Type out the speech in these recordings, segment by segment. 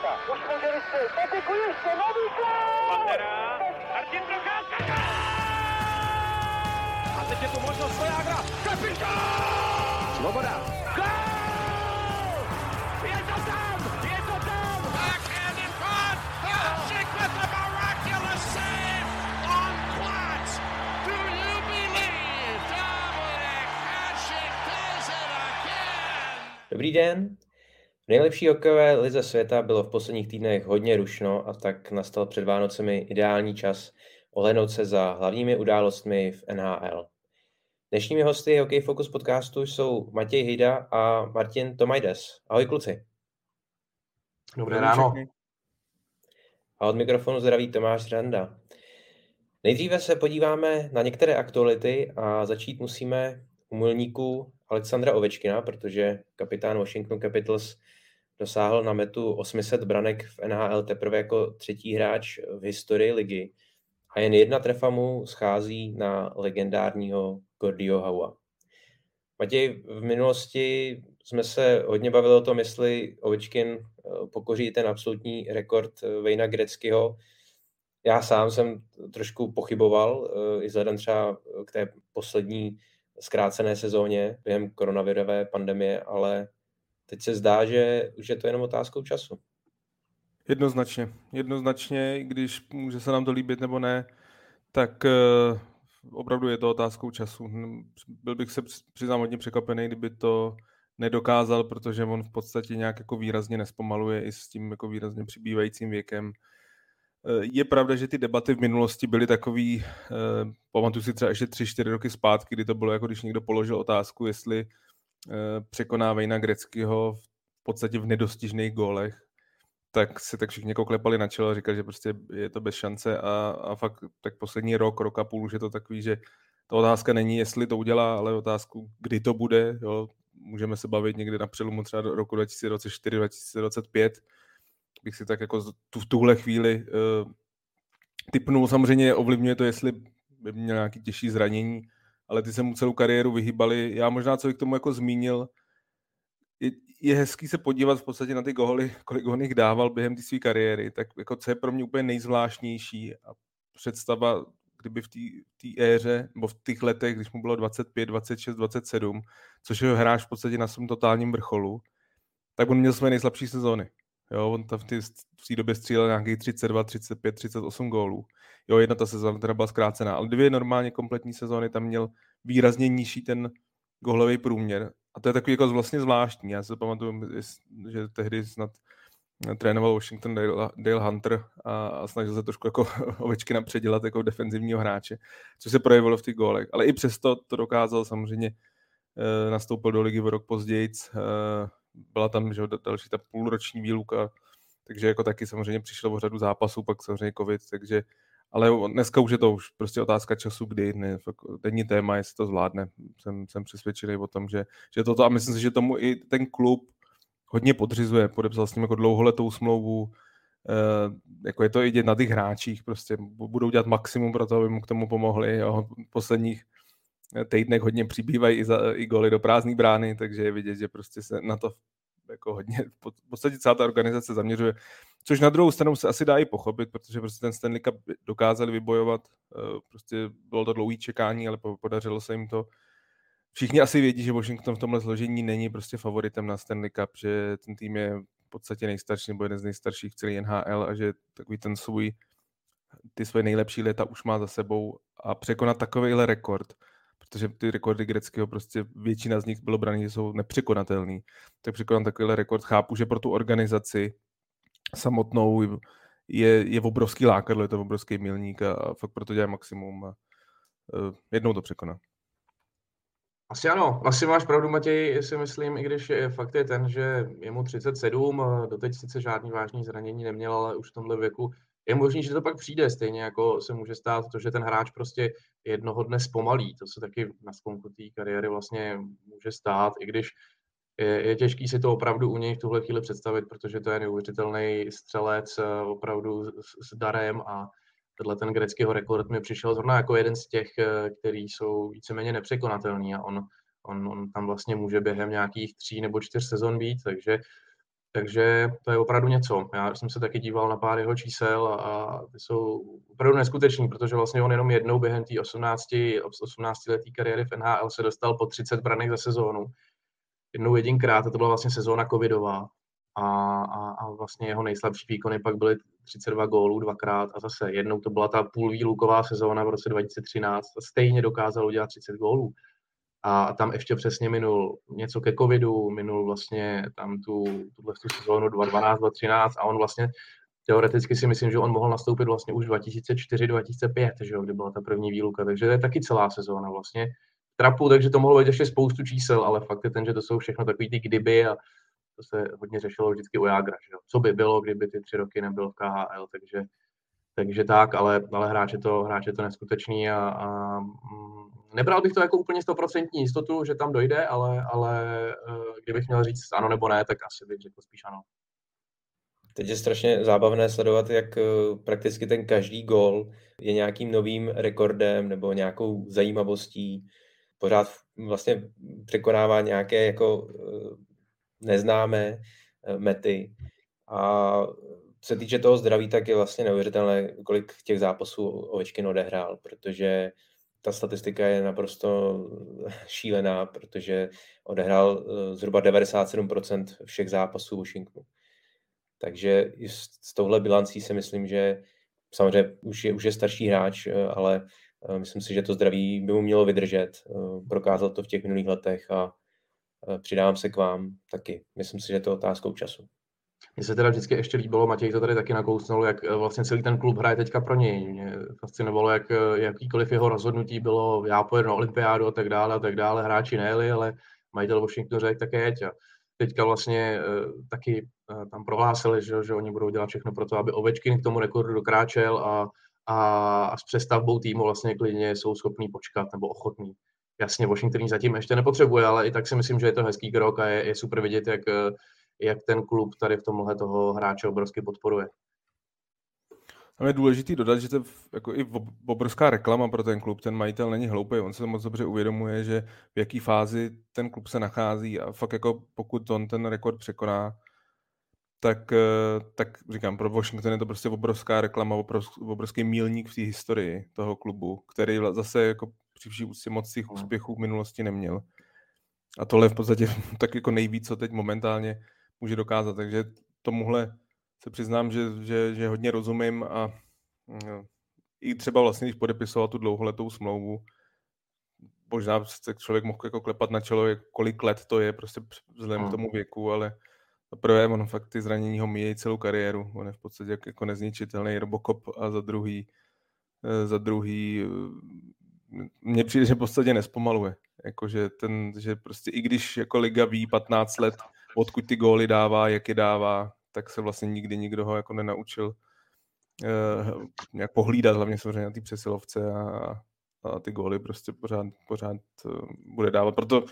Procházka. Už může vystřelit. Patiku ještě, nový gol! Pantera, Martin Procházka, A teď je tu možnost Svojágra, kapitán! Svoboda. Gol! Je to tam, je to tam! Backhand in front. Hasek with the miraculous save on Platz. Do you believe Dominic Hasek does it again? Dobrý den. V nejlepší hokejové lize světa bylo v posledních týdnech hodně rušno a tak nastal před Vánocemi ideální čas ohlednout se za hlavními událostmi v NHL. Dnešními hosty Hockey Focus podcastu jsou Matěj Hejda a Martin Tomajdes. Ahoj kluci. Dobré ráno. A od mikrofonu zdraví Tomáš Randa. Nejdříve se podíváme na některé aktuality a začít musíme u milníků Alexandra Ovečkina, protože kapitán Washington Capitals dosáhl na metu 800 branek v NHL teprve jako třetí hráč v historii ligy a jen jedna trefa mu schází na legendárního Gordieho Howa. Matěj, v minulosti jsme se hodně bavili o tom, jestli Ovečkin eh, pokoří ten absolutní rekord eh, Vejna Greckého. Já sám jsem trošku pochyboval, eh, i vzhledem třeba k té poslední zkrácené sezóně během koronavirové pandemie, ale teď se zdá, že už je to jenom otázkou času. Jednoznačně. Jednoznačně, když může se nám to líbit nebo ne, tak uh, opravdu je to otázkou času. Byl bych se přiznám hodně překvapený, kdyby to nedokázal, protože on v podstatě nějak jako výrazně nespomaluje i s tím jako výrazně přibývajícím věkem. Eh, je pravda, že ty debaty v minulosti byly takový, uh, pamatuju si třeba ještě tři, čtyři roky zpátky, kdy to bylo jako když někdo položil otázku, jestli překoná Vejna Greckého v podstatě v nedostižných gólech, tak se tak všichni jako klepali na čelo a říkali, že prostě je to bez šance a, a fakt tak poslední rok, rok a půl už je to takový, že ta otázka není, jestli to udělá, ale otázku, kdy to bude, jo. Můžeme se bavit někdy na přelomu třeba do roku 2024, 2025, bych si tak jako tu, v tuhle chvíli uh, typnul. Samozřejmě ovlivňuje to, jestli by měl nějaký těžší zranění, ale ty se mu celou kariéru vyhýbali. Já možná, co bych k tomu jako zmínil, je, je hezký se podívat v podstatě na ty góly, kolik on jich dával během té své kariéry, tak jako co je pro mě úplně nejzvláštnější a představa, kdyby v té éře, nebo v těch letech, když mu bylo 25, 26, 27, což je hráč v podstatě na svém totálním vrcholu, tak on měl své nejslabší sezóny. Jo, on tam v té, v té době střílel nějakých 32, 35, 38 gólů. Jo, jedna ta sezóna teda byla zkrácená, ale dvě normálně kompletní sezóny tam měl výrazně nižší ten gólový průměr a to je takový jako vlastně zvláštní. Já si pamatuju, že tehdy snad trénoval Washington Dale, Dale Hunter a, a snažil se trošku jako ovečky předělat jako defenzivního hráče, což se projevilo v těch gólech. Ale i přesto to dokázal samozřejmě, e, nastoupil do ligy o rok později, e, byla tam že, další ta půlroční výluka, takže jako taky samozřejmě přišlo o řadu zápasů, pak samozřejmě covid, takže ale dneska už je to už prostě otázka času, kdy, ne, denní téma, jestli to zvládne. Jsem, jsem přesvědčený o tom, že, že toto a myslím si, že tomu i ten klub hodně podřizuje, podepsal s ním jako dlouholetou smlouvu, Uh, jako je to i na těch hráčích, prostě budou dělat maximum pro to, aby mu k tomu pomohli. Jo. Posledních týdnech hodně přibývají i, za, i goly do prázdné brány, takže je vidět, že prostě se na to jako hodně, v podstatě celá ta organizace zaměřuje. Což na druhou stranu se asi dá i pochopit, protože prostě ten Stanley Cup dokázali vybojovat, eh, prostě bylo to dlouhý čekání, ale podařilo se jim to. Všichni asi vědí, že Washington v tomhle složení není prostě favoritem na Stanley Cup, že ten tým je v podstatě nejstarší nebo jeden z nejstarších v celé NHL a že takový ten svůj, ty své nejlepší léta už má za sebou a překonat takovýhle rekord, protože ty rekordy greckého prostě většina z nich bylo braný, že jsou nepřekonatelný. Tak překonat takovýhle rekord chápu, že pro tu organizaci samotnou je, je obrovský lákadlo, je to obrovský milník a, a fakt proto dělá maximum a uh, jednou to překoná. Asi ano, asi máš pravdu, Matěj, si myslím, i když je, fakt je ten, že je mu 37, doteď sice žádný vážný zranění neměl, ale už v tomhle věku je možný, že to pak přijde, stejně jako se může stát to, že ten hráč prostě jednoho dne zpomalí. To se taky na sklonku té kariéry vlastně může stát, i když je, je těžký si to opravdu u něj v tuhle chvíli představit, protože to je neuvěřitelný střelec eh, opravdu s, s darem a tenhle ten greckého rekord mi přišel zrovna jako jeden z těch, eh, který jsou víceméně nepřekonatelný a on, on, on tam vlastně může během nějakých tří nebo čtyř sezon být, takže takže to je opravdu něco. Já jsem se taky díval na pár jeho čísel a, a ty jsou opravdu neskuteční, protože vlastně on jenom jednou během té 18, 18 letý kariéry v NHL se dostal po 30 branek za sezónu. Jednou jedinkrát, a to byla vlastně sezóna covidová. A, a, a vlastně jeho nejslabší výkony pak byly 32 gólů dvakrát a zase jednou to byla ta půl výluková sezóna v roce 2013 a stejně dokázal udělat 30 gólů a tam ještě přesně minul něco ke covidu, minul vlastně tam tu, tuhle tu sezónu 2012, 2013 a on vlastně teoreticky si myslím, že on mohl nastoupit vlastně už 2004-2005, že jo, kdy byla ta první výluka, takže to je taky celá sezóna vlastně trapu, takže to mohlo být ještě spoustu čísel, ale fakt je ten, že to jsou všechno takový ty kdyby a to se hodně řešilo vždycky u Jágra, že jo. co by bylo, kdyby ty tři roky nebyl v KHL, takže, takže tak, ale, ale hráč, je to, hráč je to neskutečný a, a mm, nebral bych to jako úplně stoprocentní jistotu, že tam dojde, ale, ale eh, kdybych měl říct ano nebo ne, tak asi bych řekl spíš ano. Teď je strašně zábavné sledovat, jak eh, prakticky ten každý gol je nějakým novým rekordem nebo nějakou zajímavostí. Pořád vlastně překonává nějaké jako eh, neznámé mety. A co se týče toho zdraví, tak je vlastně neuvěřitelné, kolik těch zápasů Ovečkin odehrál, protože ta statistika je naprosto šílená, protože odehrál eh, zhruba 97% všech zápasů Washingtonu. Takže i s touhle bilancí si myslím, že samozřejmě už je, už je starší hráč, eh, ale eh, myslím si, že to zdraví by mu mělo vydržet. Prokázal to v těch minulých letech a přidám se k vám taky. Myslím si, že to je otázkou času. Mně se teda vždycky ještě líbilo, Matěj to tady taky nakousnul, jak eh, vlastně celý ten klub hraje teďka pro něj. Mě fascinovalo, jak eh, jakýkoliv jeho rozhodnutí bylo, já pojedu na olympiádu a tak dále a tak dále, hráči nejeli, ale majitel Washington řekl, také jeď. A teďka vlastně uh, taky tam prohlásili, že, že oni budou dělat všechno pro to, aby Ovečkin k tomu rekordu dokráčel a, a, a s přestavbou týmu vlastně klidně jsou schopní počkat nebo ochotní. Jasně, Washington zatím ještě nepotřebuje, ale i tak si myslím, že je to hezký krok a je, je super vidět, jak jak ten klub tady v tomhle toho hráče obrovsky podporuje. Tam je důležité dodat, že to je jako i obrovská reklama pro ten klub. Ten majitel není hloupý, on se moc dobře uvědomuje, že v jaký fázi ten klub se nachází a fakt jako pokud on ten rekord překoná, tak, eh, tak říkám, pro Washington je to prostě obrovská reklama, obrovský mílník v té historii toho klubu, který zase jako při vší úctě moc těch hmm. úspěchů v minulosti neměl. A tohle je v podstatě tak jako nejvíc, co teď momentálně může dokázat. Takže tomuhle se přiznám, že, že, že hodně rozumím a no, i třeba vlastně, když podepisoval tu dlouholetou smlouvu, možná se člověk mohl jako klepat na čelo, kolik let to je, prostě vzhledem k hmm. tomu věku, ale za prvé, on fakt ty zranění ho míjejí celou kariéru. On je v podstatě jako, jako nezničitelný Robocop a za druhý, eh, za druhý eh, mně přijde, že v podstatě nespomaluje. Jakože ten, že prostě i když jako liga ví 15 let, odkud ty góly dává, jak je dává, tak se vlastně nikdy nikdo ho jako nenaučil uh, nějak pohlídat, hlavně samozřejmě na té přesilovce a, a ty góly prostě pořád, pořád uh, bude dávat. Proto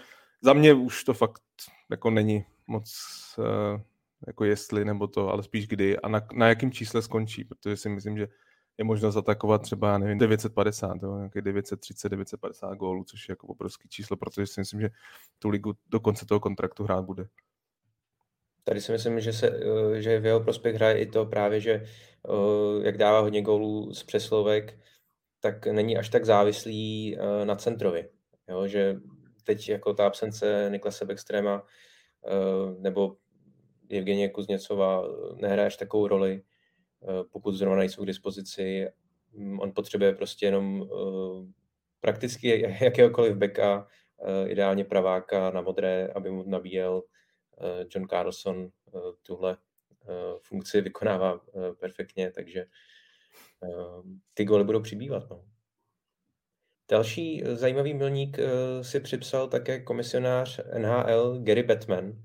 za mě už to fakt jako není moc uh, jako jestli nebo to, ale spíš kdy a na, na jakým čísle skončí, protože si myslím, že je možno zatakovat třeba, nevím, 950, jo, nějaký 930, 950 gólů, což je jako obrovský číslo, protože si myslím, že tu ligu do konce toho kontraktu hrát bude. Tady si myslím, že, se, eh, že v jeho prospěch hraje i to právě, že eh, jak dává hodně gólů z přeslovek, tak není až tak závislý eh, na centrovi. Jo, že teď jako ta absence Niklase Beckstrema nebo Evgenie Kuzněcova nehraje až takovou roli, pokud zrovna nejsou k dispozici. Mm, on potřebuje prostě jenom prakticky jakéhokoliv beka, ideálně praváka na modré, aby mu nabíjel John Carlson eh, tuhle eh, funkci vykonává perfektně, takže ty góly budou přibývat. No. Další zajímavý milník si připsal také komisionář NHL Gary Bettman,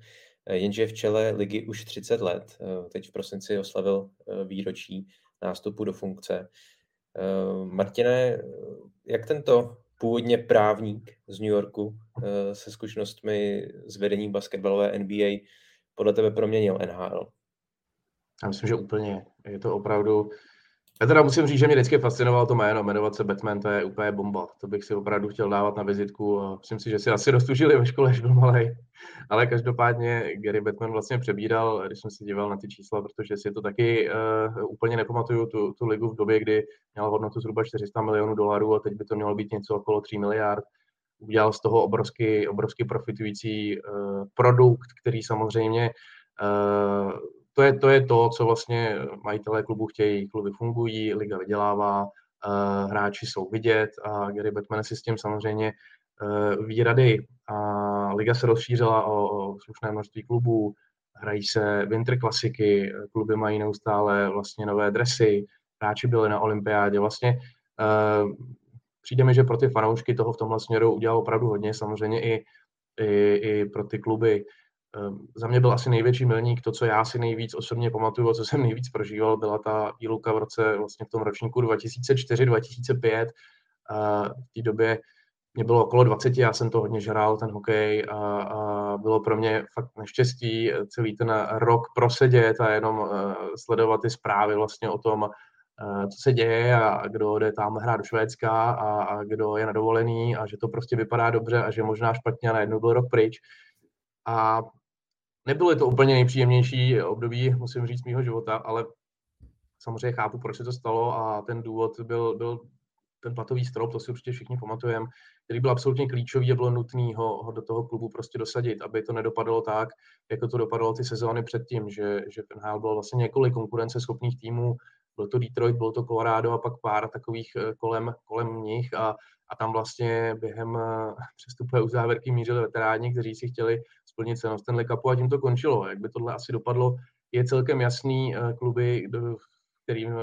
jenže v čele ligy už 30 let. Teď v prosinci oslavil výročí nástupu do funkce. Martine, jak tento původně právník z New Yorku eh, se zkušenostmi z vedení basketbalové NBA podle tebe proměnil NHL? Já myslím, že úplně. Je to opravdu Já teda musím říct, že mě vždycky fascinovalo to jméno, jmenovat se Batman, to je úplně bomba. To bych si opravdu chtěl dávat na vizitku a myslím si, že si asi dost užili ve škole, až byl malý. Ale každopádně Gary Batman vlastně přebíral, když jsem se díval na ty čísla, protože si to taky uh, úplně nepamatuju, tu, tu ligu v době, kdy měla hodnotu zhruba 400 milionů dolarů a teď by to mělo být něco okolo 3 miliard. Udělal z toho obrovský, obrovský profitující uh, produkt, který samozřejmě uh, to je, to je to, co vlastně majitelé klubu chtějí. Kluby fungují, liga vydělává, uh, hráči jsou vidět a Gary Batman si s tím samozřejmě uh, ví rady. A liga se rozšířila o, slušné množství klubů, hrají se winter klasiky, kluby mají neustále vlastně nové dresy, hráči byli na olympiádě. Vlastně uh, přijde mi, že pro ty fanoušky toho v tomhle směru udělal opravdu hodně, samozřejmě i, i, i pro ty kluby. Ehm, za mě byl asi největší milník, to, co já si nejvíc osobně pamatuju, co jsem nejvíc prožíval, byla ta výluka v roce, vlastně v tom ročníku 2004-2005. V té době mě bylo okolo 20, já jsem to hodně žral, ten hokej, a, a bylo pro mě fakt neštěstí celý ten rok prosedět a jenom uh, sledovat ty zprávy vlastně o tom, uh, co se děje a kdo jde tam hrát do Švédska a, a kdo je na dovolený a že to prostě vypadá dobře a že možná špatně a najednou byl rok pryč. A Nebylo to úplně nejpříjemnější období, musím říct, mého života, ale samozřejmě chápu, proč se to stalo a ten důvod byl, byl ten platový strop, to si určitě všichni pamatujeme, který byl absolutně klíčový a bylo nutné ho, ho do toho klubu prostě dosadit, aby to nedopadlo tak, jako to dopadlo ty sezóny předtím, že, že v NHL bylo vlastně několik konkurenceschopných týmů, byl to Detroit, byl to Colorado a pak pár takových eh, kolem, kolem nich a, a tam vlastně během eh, přestupové uzávěrky mířili veteráni, kteří si chtěli splnit se na Stanley Cupu a tím to končilo. Jak by tohle asi dopadlo, je celkem jasný. Eh, kluby, do, kterým,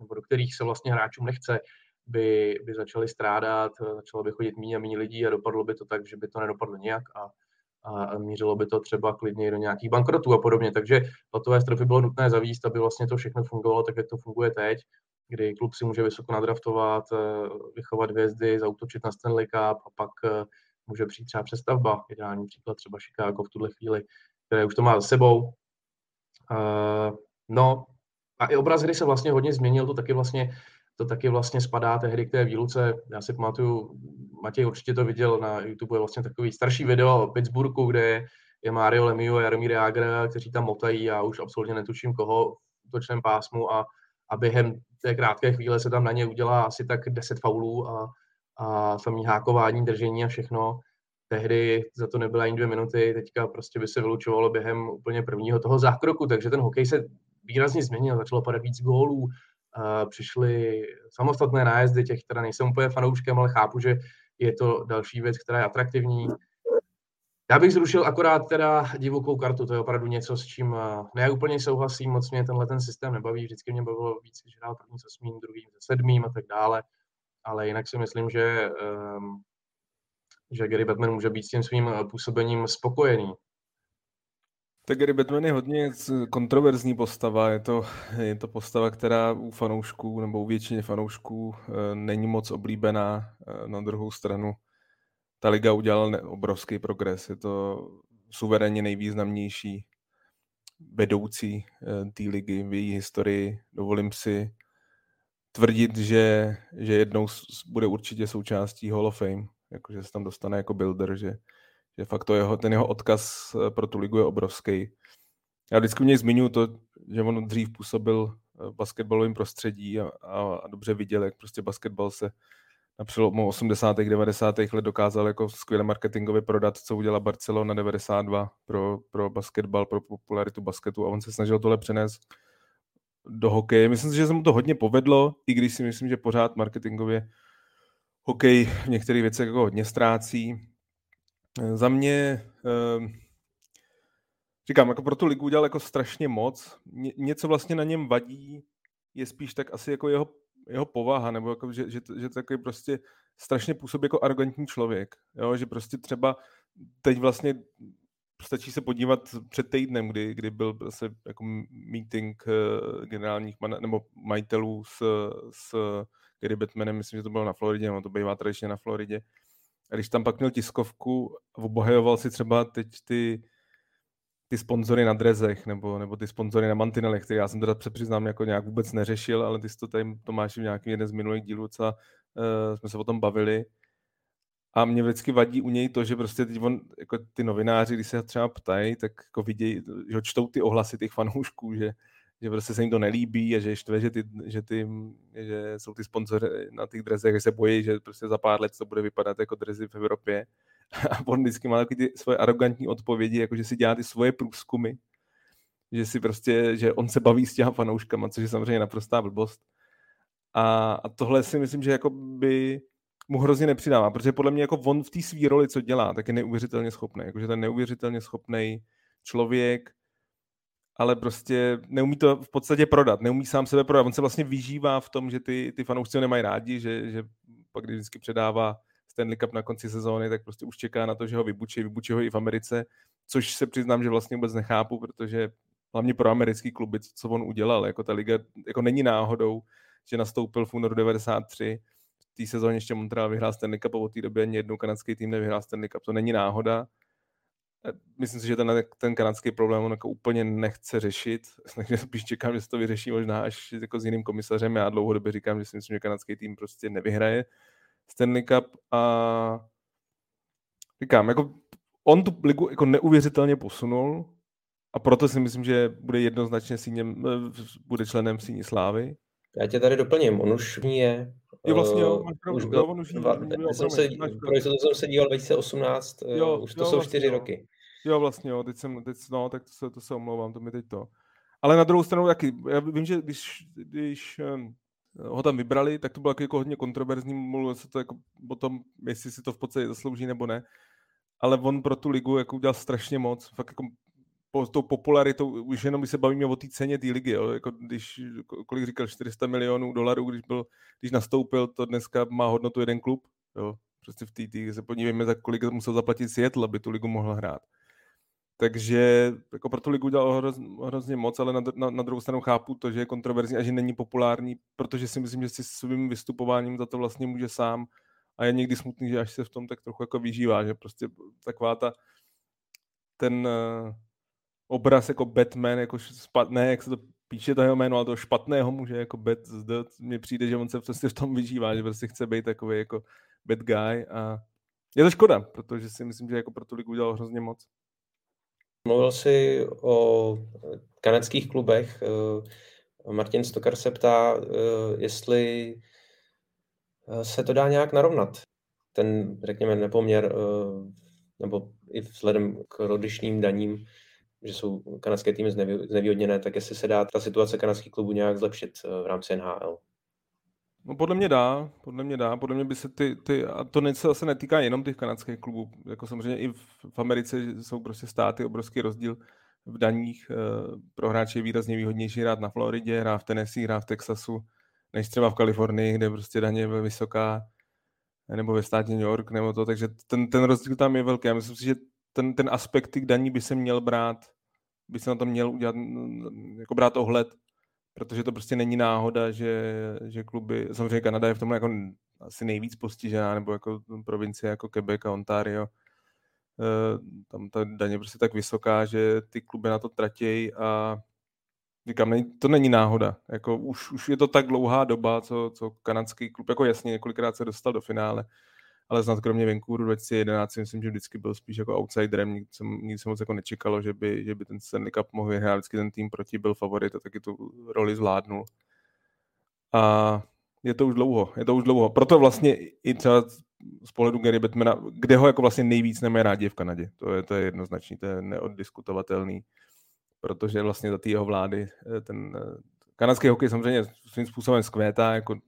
nebo do kterých se vlastně hráčům nechce, by, by začaly strádat, začalo by chodit méně a méně lidí a dopadlo by to tak, že by to nedopadlo nějak a, a mířilo by to třeba klidně do nějakých bankrotů a podobně. Takže platové stropy bylo nutné zavíst, aby vlastně to všechno fungovalo tak, jak to funguje teď, kdy klub si může vysoko nadraftovat, eh, vychovat hvězdy, zautočit na Stanley Cup a pak eh, může přijít třeba přestavba. Ideální příklad třeba Chicago v tuhle chvíli, které už to má za sebou. Uh, no a i obraz hry se vlastně hodně změnil, to taky vlastně to taky vlastně spadá tehdy k té výluce. Já si pamatuju, Matěj určitě to viděl na YouTube, je vlastně takový starší video o Pittsburghu, kde je Mario Lemieux a Jaromír Jágr, kteří tam motají, já už absolutně netuším koho v točném pásmu a, a během té krátké chvíle se tam na ně udělá asi tak 10 faulů a, a samý hákování, držení a všechno. Tehdy za to nebyla ani dvě minuty, teďka prostě by se vylučovalo během úplně prvního toho zákroku, takže ten hokej se výrazně změnil, začalo padat víc gólů, přišly samostatné nájezdy, těch teda nejsem úplně fanouškem, ale chápu, že je to další věc, která je atraktivní. Já bych zrušil akorát teda divokou kartu, to je opravdu něco, s čím ne úplně souhlasím, moc mě tenhle ten systém nebaví, vždycky mě bavilo víc, když hrál první se osmým, druhým se sedmým a tak dále, ale jinak si myslím, že, um, že Gary Batman může být s tím svým působením spokojený. Tak Gary Batman je hodně kontroverzní postava. Je to, je to postava, která u fanoušků nebo u většině fanoušků e, není moc oblíbená. Na druhou stranu ta liga udělala obrovský progres. Je to suverénně nejvýznamnější vedoucí té ligy v její historii. Dovolím si tvrdit, že, že jednou bude určitě součástí Hall of Fame, jakože se tam dostane jako builder, že že fakt to jeho, ten jeho odkaz eh, pro tu ligu je obrovský. Já vždycky mě zmiňuji to, že on dřív působil v basketbalovém prostředí a, a, a dobře viděl, jak prostě basketbal se na přelomu 80. 90. let dokázal jako skvěle marketingově prodat, co udělala Barcelona 92 pro, pro basketbal, pro popularitu basketu a on se snažil tohle přenést do hokeje. Myslím si, že se mu to hodně povedlo, i když si myslím, že pořád marketingově hokej v některých věcech jako hodně ztrácí. Za mě, ehm, říkám, jako pro tu ligu udělal jako strašně moc. Ně, něco vlastně na něm vadí, je spíš tak asi jako jeho, jeho povaha, nebo jako, že, že, že takový prostě strašně působí jako arrogantní člověk. Jo? Že prostě třeba teď vlastně stačí se podívat před týdnem, kdy, kdy byl zase jako meeting uh, generálních man, nebo majitelů s, s Gary Batmanem, myslím, že to bylo na Floridě, no to bývá tradičně na Floridě, a když tam pak měl tiskovku, obhajoval si třeba teď ty ty sponzory na drezech nebo, nebo ty sponzory na mantinelech, které já jsem teda přiznám jako nějak vůbec neřešil, ale ty jsi to tady Tomáš v nějakém jeden z minulých dílů, co uh, jsme se o tom bavili. A mě vždycky vadí u něj to, že prostě teď on, jako ty novináři, když se třeba ptají, tak jako vidějí, že čtou ty ohlasy těch fanoušků, že, že prostě se jim to nelíbí a že štve, že, ty, že, ty, že jsou ty sponzory na těch drezech, že se bojí, že prostě za pár let to bude vypadat jako drezy v Evropě. A on vždycky má ty svoje arrogantní odpovědi, jako že si dělá ty svoje průzkumy, že si prostě, že on se baví s těma fanouškama, což je samozřejmě naprostá blbost. A, a tohle si myslím, že jako by mu hrozně nepřidává, protože podle mě jako on v té své roli, co dělá, tak je neuvěřitelně schopný. Jakože ten neuvěřitelně schopný člověk, ale prostě neumí to v podstatě prodat, neumí sám sebe prodat. On se vlastně vyžívá v tom, že ty, ty fanoušci ho nemají rádi, že, že pak když vždycky předává Stanley Cup na konci sezóny, tak prostě už čeká na to, že ho vybučí, vybučí ho i v Americe, což se přiznám, že vlastně vůbec nechápu, protože hlavně pro americký kluby, co on udělal, jako ta liga, jako není náhodou, že nastoupil v únoru 93, v té sezóně ještě Montreal vyhrál Stanley Cup a od té doby ani jednou kanadský tým nevyhrál Stanley Cup. To není náhoda. E, myslím si, že ten, ten kanadský problém on jako úplně nechce řešit, takže spíš čekám, že se to vyřeší možná až jako s jiným komisařem. Já dlouhodobě říkám, že si myslím, že kanadský tým prostě nevyhraje Stanley Cup a říkám, jako on tu ligu jako neuvěřitelně posunul a proto si myslím, že bude jednoznačně síněm, eh, bude členem síní slávy. Já tě tady doplním, on už je. Jo, vlastně jo, máš pravdu, už byl, jo, on už, dva, jsem se, jsem se díval 2018, eh, jo, už to jo, jsou vlastně, čtyři jo. roky. Jo, vlastně jo, teď jsem, teď, no, tak to se, to se omlouvám, to mi teď to. Ale na druhou stranu taky, já vím, že když, když ho tam vybrali, tak to bylo jako hodně kontroverzní, mluvilo se to jako o tom, jestli si to v podstatě zaslouží nebo ne. Ale on pro tu ligu jako udělal strašně moc, fakt jako po, tou popularitou, už jenom když se bavíme o té ceně té ligy, jo, jako když, kolik říkal, 400 milionů dolarů, když, byl, když nastoupil, to dneska má hodnotu jeden klub, jo, prostě v té, se podívejme, za kolik musel zaplatit Seattle, aby tu ligu mohl hrát. Takže jako pro tu ligu udělal hroz, hrozně moc, ale na, na, na druhou stranu chápu to, že je kontroverzní a že není populární, protože si myslím, že si svým vystupováním za to vlastně může sám a je někdy smutný, že až se v tom tak trochu jako vyžívá, že prostě taková ta ten uh, obraz jako Batman, jako špatné, jak se to píše to jeho jméno, ale to špatného muže jako Bat, mně přijde, že on se prostě v tom vyžívá, že prostě chce být takový jako bad guy a je to škoda, protože si myslím, že jako pro tu ligu udělal hrozně moc. Mluvil jsi o kanadských klubech. Eh, Martin Stokar se ptá, eh, jestli eh, se to dá nějak narovnat. Ten, řekněme, nepoměr, nebo i vzhledem k rodišným daním, že jsou kanadské týmy znevýhodněné, tak jestli se dá ta situace kanadských klubů nějak zlepšit v rámci NHL. No podle mě dá, podle mě dá, podle mě by se ty, ty a to se zase netýká jenom těch kanadských klubů, jako samozřejmě i v, v Americe jsou prostě státy obrovský rozdíl v daních, e, pro hráče je výrazně výhodnější hrát na Floridě, hrát v Tennessee, hrát v Texasu, než třeba v Kalifornii, kde prostě daně je vysoká, nebo ve státě New York, nebo to, takže ten, ten rozdíl tam je velký. Já myslím si, že ten, ten aspekt těch daní by se měl brát, by se na to měl udělat, jako brát ohled, protože to prostě není náhoda, že, že kluby, samozřejmě Kanada je v tom jako asi nejvíc postižená, nebo jako provincie jako Quebec a Ontario, eh, tam ta daně je prostě tak vysoká, že ty kluby na to tratějí a říkám, to není náhoda. Jako už, už je to tak dlouhá doba, co, co kanadský klub, jako jasně několikrát se dostal do finále, ale snad kromě Vancouveru 2011 myslím, že vždycky byl spíš jako outsiderem, nikdy jsem, nikdy moc jako nečekalo, že by, že by ten Stanley Cup mohl vyhrát, vždycky ten tým proti byl favorit a taky tu roli zvládnul. A je to už dlouho, je to už dlouho. Proto vlastně i třeba z pohledu Gary Batmana, kde ho jako vlastně nejvíc nemají rádi v Kanadě. To je, to je jednoznačný, to je neoddiskutovatelný, protože vlastně za té jeho vlády eh, ten eh, kanadský hokej samozřejmě svým způsobem skvétá, jako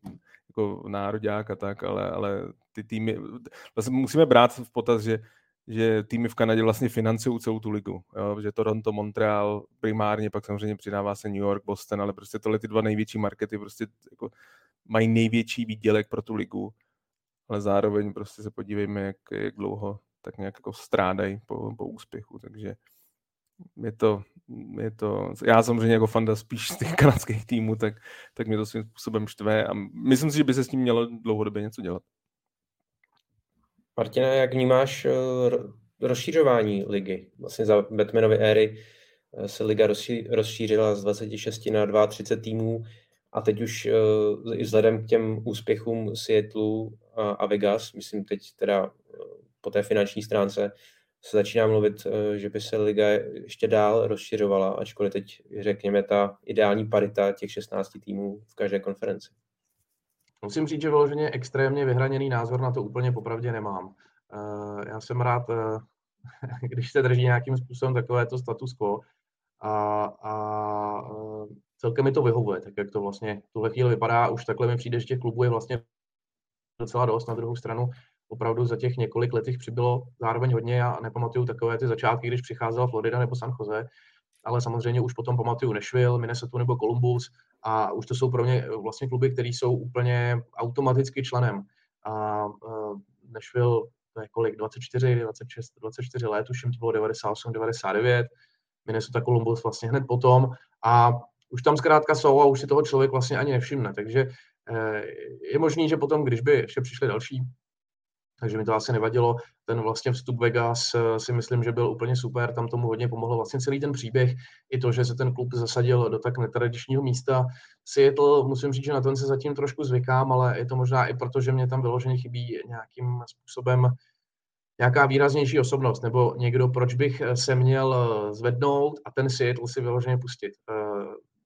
jako národák a tak, ale, ale ty týmy, vlastně musíme brát v potaz, že, že týmy v Kanadě vlastně financují celou tu ligu, jo? že Toronto, Montreal primárně, pak samozřejmě přidává se New York, Boston, ale prostě tohle ty dva největší markety prostě jako mají největší výdělek pro tu ligu, ale zároveň prostě se podívejme, jak, jak dlouho tak nějak jako strádají po, po úspěchu, takže je to, je to, já samozřejmě jako fanda spíš z těch kanadských týmů, tak, tak mě to svým způsobem štve a myslím si, že by se s tím mělo dlouhodobě něco dělat. Martina, jak vnímáš eh, rozšířování ligy. Vlastně za Batmanovy éry eh, se liga rozšířila z 26 na 32 týmů a teď už uh, i vzhledem k těm úspěchům Seattle a, a Vegas, myslím teď teda po té finanční stránce, se začíná mluvit, že by se liga ještě dál rozšiřovala, ačkoliv teď, řekněme, ta ideální parita těch 16 týmů v každé konferenci. Musím říct, že vyloženě extrémně vyhraněný názor na to úplně popravdě nemám. Já jsem rád, když se drží nějakým způsobem takovéto status quo a, a celkem mi to vyhovuje, tak jak to vlastně v tuhle chvíli vypadá. Už takhle mi přijde, že těch klubů je vlastně docela dost. Na druhou stranu opravdu za těch několik let jich přibylo zároveň hodně. Já nepamatuju takové ty začátky, když přicházela Florida nebo San Jose, ale samozřejmě už potom pamatuju Nashville, Minnesota nebo Columbus a už to jsou pro mě vlastně kluby, které jsou úplně automaticky členem. A uh, Nashville, to je kolik, 24, 26, 24 let, už jim to bylo 98, 99, Minnesota Columbus vlastně hned potom a už tam zkrátka jsou a už si toho člověk vlastně ani nevšimne. Takže eh, je možný, že potom, když by ještě přišly další, takže mi to asi nevadilo. Ten vlastně vstup Vegas eh, si myslím, že byl úplně super, tam tomu hodně pomohlo vlastně celý ten příběh, i to, že se ten klub zasadil do tak netradičního místa. Seattle, musím říct, že na ten se zatím trošku zvykám, ale je to možná i proto, že mě tam vyloženě chybí nějakým způsobem nějaká výraznější osobnost, nebo někdo, proč bych se měl eh, zvednout a ten Seattle si vyloženě pustit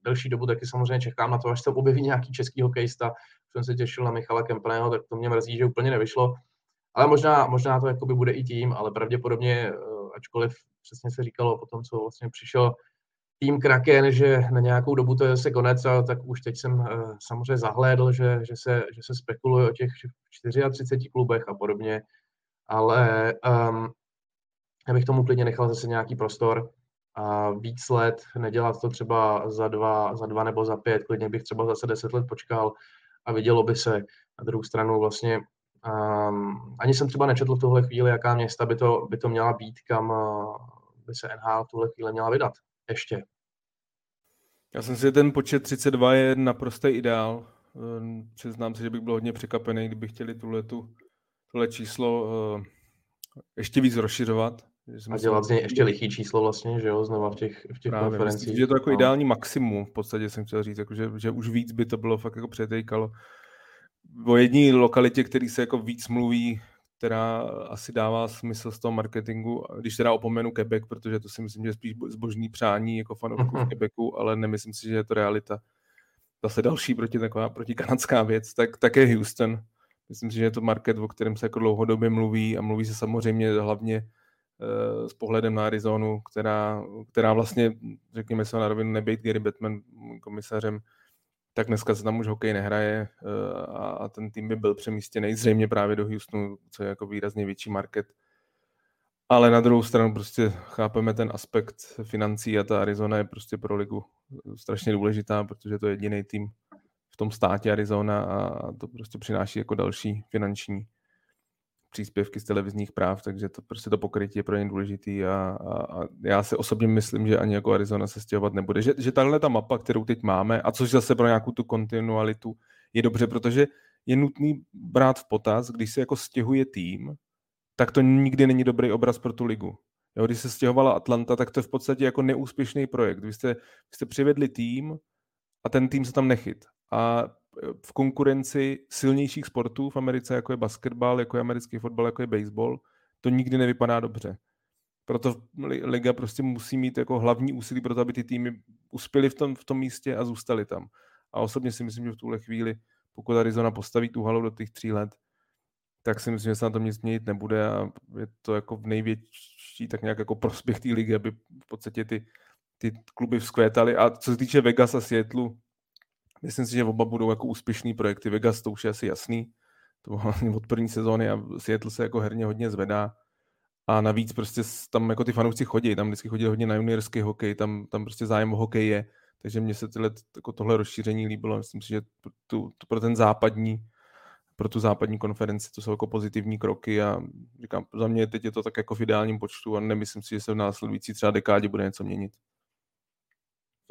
delší dobu taky samozřejmě čekám na to, až se objeví nějaký český hokejista. Jsem se těšil na Michala Kempného, tak to mě mrzí, že úplně nevyšlo. Ale možná, možná to jakoby bude i tím, ale pravděpodobně, eh, ačkoliv přesně se říkalo po tom, co vlastně přišel tým Kraken, že na nějakou dobu to je zase konec, tak už teď jsem uh, samozřejmě zahlédl, že, že, se, že se spekuluje o těch 34 klubech a podobně, ale um, já bych tomu klidně nechal zase nějaký prostor a víc let, nedělat to třeba za dva, za dva nebo za pět, klidně bych třeba zase deset let počkal a vidělo by se. Na druhou stranu vlastně um, ani jsem třeba nečetl v tuhle chvíli, jaká města by to, by to měla být, kam uh, by se NHL v tuhle chvíli měla vydat. Ještě. Já jsem si ten počet 32 je naprostý ideál. Ehm, přiznám se, že bych byl hodně překvapený, kdyby chtěli tuhle, tu, tuhle číslo uh, ještě víc rozšiřovat. A dělat z něj ještě lichý číslo vlastně, že jo, znova v těch, v těch Právě, konferencích. Myslím, že je to jako no. ideální maximum, v podstatě jsem chtěl říct, jako že, že už víc by to bylo fakt jako přetejkalo. O jedné lokalitě, který se jako víc mluví, která asi dává smysl z toho marketingu, když teda opomenu Quebec, protože to si myslím, že je spíš zbožný přání jako fanoušků z Quebecu, ale nemyslím si, že je to realita. Zase další proti taková proti kanadská věc, tak, tak je Houston. Myslím si, že je to market, o kterém se jako dlouhodobě mluví a mluví se samozřejmě hlavně Eh, s pohledem na Arizonu, která, která vlastně, řekněme se na rovinu, nebejt Gary Batman komisařem, tak dneska se tam už hokej nehraje eh, a ten tým by byl přemístěný zřejmě právě do Houstonu, co je jako výrazně větší market. Ale na druhou stranu prostě chápeme ten aspekt financí a ta Arizona je prostě pro ligu strašně důležitá, protože to je jediný tým v tom státě Arizona a to prostě přináší jako další finanční příspěvky z televizních práv, takže to prostě to pokrytí je pro ně důležitý a, a, a já si osobně myslím, že ani jako Arizona se stěhovat nebude. Že, že tahle ta mapa, kterou teď máme, a což zase pro nějakou tu kontinualitu je dobře, protože je nutný brát v potaz, když se jako stěhuje tým, tak to nikdy není dobrý obraz pro tu ligu. Jo, když se stěhovala Atlanta, tak to je v podstatě jako neúspěšný projekt. Vy jste, vy jste přivedli tým a ten tým se tam nechyt. A v konkurenci silnějších sportů v Americe, jako je basketbal, jako je americký fotbal, jako je baseball, to nikdy nevypadá dobře. Proto liga prostě musí mít jako hlavní úsilí pro to, aby ty týmy uspěly v tom, v tom místě a zůstaly tam. A osobně si myslím, že v tuhle chvíli, pokud Arizona postaví tu halu do těch tří let, tak si myslím, že se na tom nic měnit nebude a je to jako v největší tak nějak jako prospěch té ligy, aby v podstatě ty, ty kluby vzkvétaly. A co se týče Vegas a Seattle, Myslím si, že oba budou jako úspěšný projekty. Vegas to už je asi jasný. To od první sezóny a Seattle se jako herně hodně zvedá. A navíc prostě tam jako ty fanoušci chodí, tam vždycky chodí hodně na juniorský hokej, tam, tam prostě zájem o hokej je. Takže mně se tyhle, jako tohle rozšíření líbilo. Myslím si, že tu, tu, pro ten západní, pro tu západní konferenci to jsou jako pozitivní kroky a říkám, za mě teď je to tak jako v ideálním počtu a nemyslím si, že se v následující třeba dekádě bude něco měnit.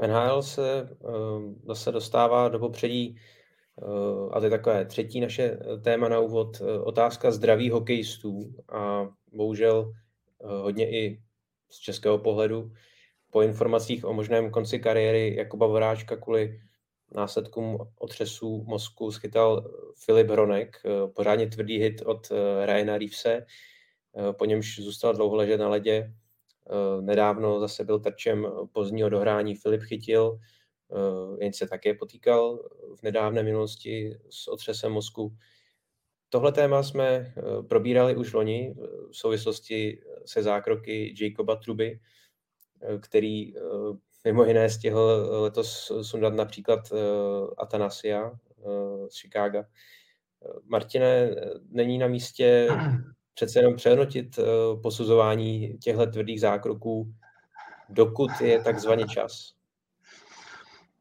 NHL se uh, zase dostává do popředí, uh, a to je takové třetí naše téma na úvod, uh, otázka zdraví hokejistů. A bohužel hodně i z českého pohledu. Po informacích o možném konci kariéry Jakuba Voráčka kvůli následkům otřesů mozku schytal Filip Hronek, pořádně tvrdý hit od Ryana Reevese, po němž zůstal dlouho ležet na ledě. Nedávno zase byl terčem pozdního dohrání Filip Chytil, jen se také potýkal v nedávné minulosti s otřesem mozku. Tohle téma jsme eh, probírali už loni v souvislosti se zákroky Jacoba Truby, eh, který eh, mimo jiné stihl letos sundat například Atanasia z Chicaga. Martine, není na místě přece jenom přehodnotit posuzování těchto tvrdých zákroků, dokud je takzvaně čas?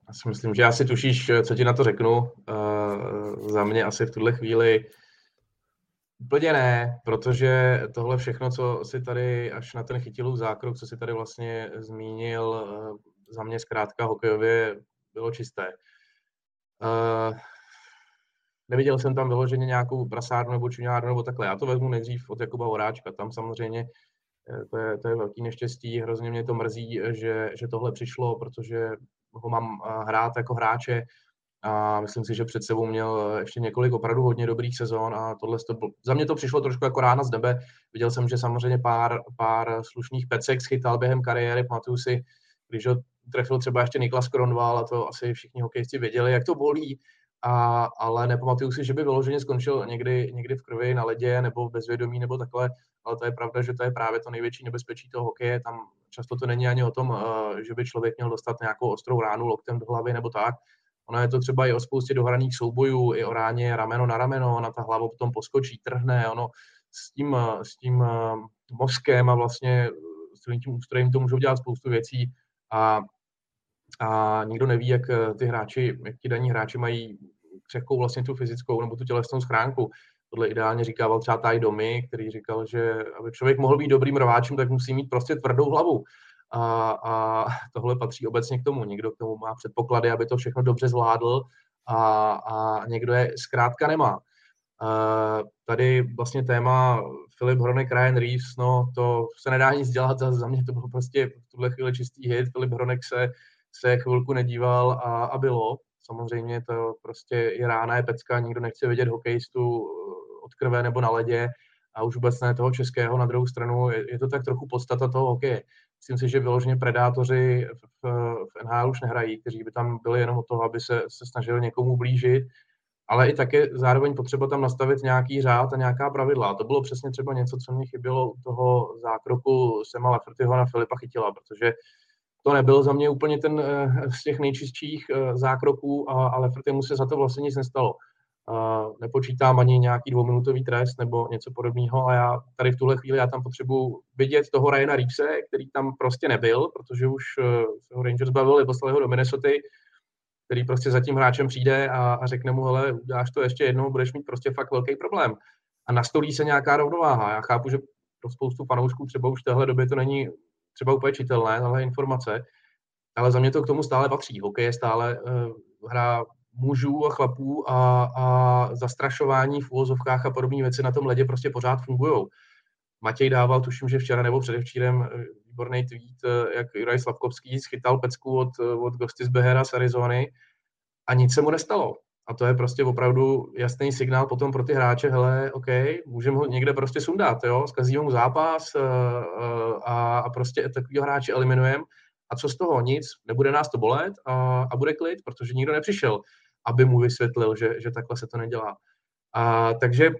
Já si myslím, že asi tušíš, co ti na to řeknu. Uh, za mě asi v tuhle chvíli Úplně ne, protože tohle všechno, co si tady, až na ten chytilův zákrok, co si tady vlastně zmínil, eh, za mě zkrátka hokejově bylo čisté. Neviděl jsem tam vyloženě nějakou prasárnu nebo čuňárnu nebo takhle. Já to vezmu nejdřív od Jakuba Horáčka. Tam samozřejmě eh, to je, to je velký neštěstí. Hrozně mě to mrzí, že, že tohle přišlo, protože ho mám hrát jako hráče a myslím si, že před sebou měl ještě několik opravdu hodně dobrých sezon a tohle to, za mě to přišlo trošku jako rána z nebe. Viděl jsem, že samozřejmě pár, pár slušných pecek schytal během kariéry, pamatuju si, když ho trefil třeba ještě Niklas Kronval a to asi všichni hokejisti věděli, jak to bolí, a, ale nepamatuju si, že by vyloženě skončil někdy, někdy v krvi na ledě nebo v bezvědomí nebo takhle, ale to je pravda, že to je právě to největší nebezpečí toho hokeje. Tam často to není ani o tom, eh, že by člověk měl dostat nějakou ostrou ránu loktem do hlavy nebo tak, Ono je to třeba i o spoustě dohraných soubojů, i o ráně rameno na rameno, ona ta hlava potom poskočí, trhne, ono s tím, s tím eh, mozkem a vlastně s tím ústrojem to můžou dělat spoustu věcí. A, a nikdo neví, jak eh, ty hráči, jak ti daní hráči mají křehkou vlastně tu fyzickou nebo tu tělesnou schránku. Tohle ideálně říkával třeba Taj Domy, který říkal, že aby člověk mohl být dobrým rváčem, tak musí mít prostě tvrdou hlavu a, a tohle patří obecně k tomu. Někdo k tomu má předpoklady, aby to všechno dobře zvládl a, a někdo je zkrátka nemá. Uh, tady vlastně téma Filip Hronek, Ryan Reeves, no to se nedá nic dělat, za, mě to byl prostě v tuhle chvíli čistý hit, Filip Hronek se, se chvilku nedíval a, a bylo. Samozřejmě to prostě je rána, je pecka, nikdo nechce vidět hokejistu od krve nebo na ledě a už vůbec ne toho českého. Na druhou stranu je, je to tak trochu podstata toho hokeje. Myslím si, že vyloženě predátoři v, v NHL už nehrají, kteří by tam byli jenom o toho, aby se, se snažili někomu blížit, ale i také zároveň potřeba tam nastavit nějaký řád a nějaká pravidla. A to bylo přesně třeba něco, co mi chybělo u toho zákroku Sema Lefertyho na Filipa Chytila, protože to nebyl za mě úplně ten eh, z těch nejčistších eh, zákroků, a, a Lefertymu se za to vlastně nic nestalo nepočítám ani nějaký dvouminutový trest nebo něco podobného a já tady v tuhle chvíli já tam potřebuji vidět toho Ryana Reevese, který tam prostě nebyl, protože už eh, se ho Rangers bavili, poslali ho do Minnesota, který prostě za tím hráčem přijde a, a řekne mu, hele, uděláš to ještě jednou, budeš mít prostě fakt velký problém. A nastolí se nějaká rovnováha. Já chápu, že pro spoustu fanoušků třeba už v téhle době to není třeba úplně čitelné, ale informace, ale za mě to k tomu stále patří. Hokej je stále uh, hra mužů a chlapů a, a zastrašování v úvozovkách a podobné věci na tom ledě prostě pořád fungují. Matěj dával, tuším, že včera nebo předevčírem eh, výborný tweet, eh, jak Juraj Slavkovský schytal pecku od, od Gosty z Behera z Arizony a nic se mu nestalo. A to je prostě opravdu jasný signál potom pro ty hráče, hele, OK, můžeme ho někde prostě sundat, jo, zkazí mu zápas a, a prostě takovýho hráče eliminujeme. A co z toho? Nic, nebude nás to bolet a, a bude klid, protože nikdo nepřišel aby mu vysvětlil, že, že takhle se to nedělá. A, takže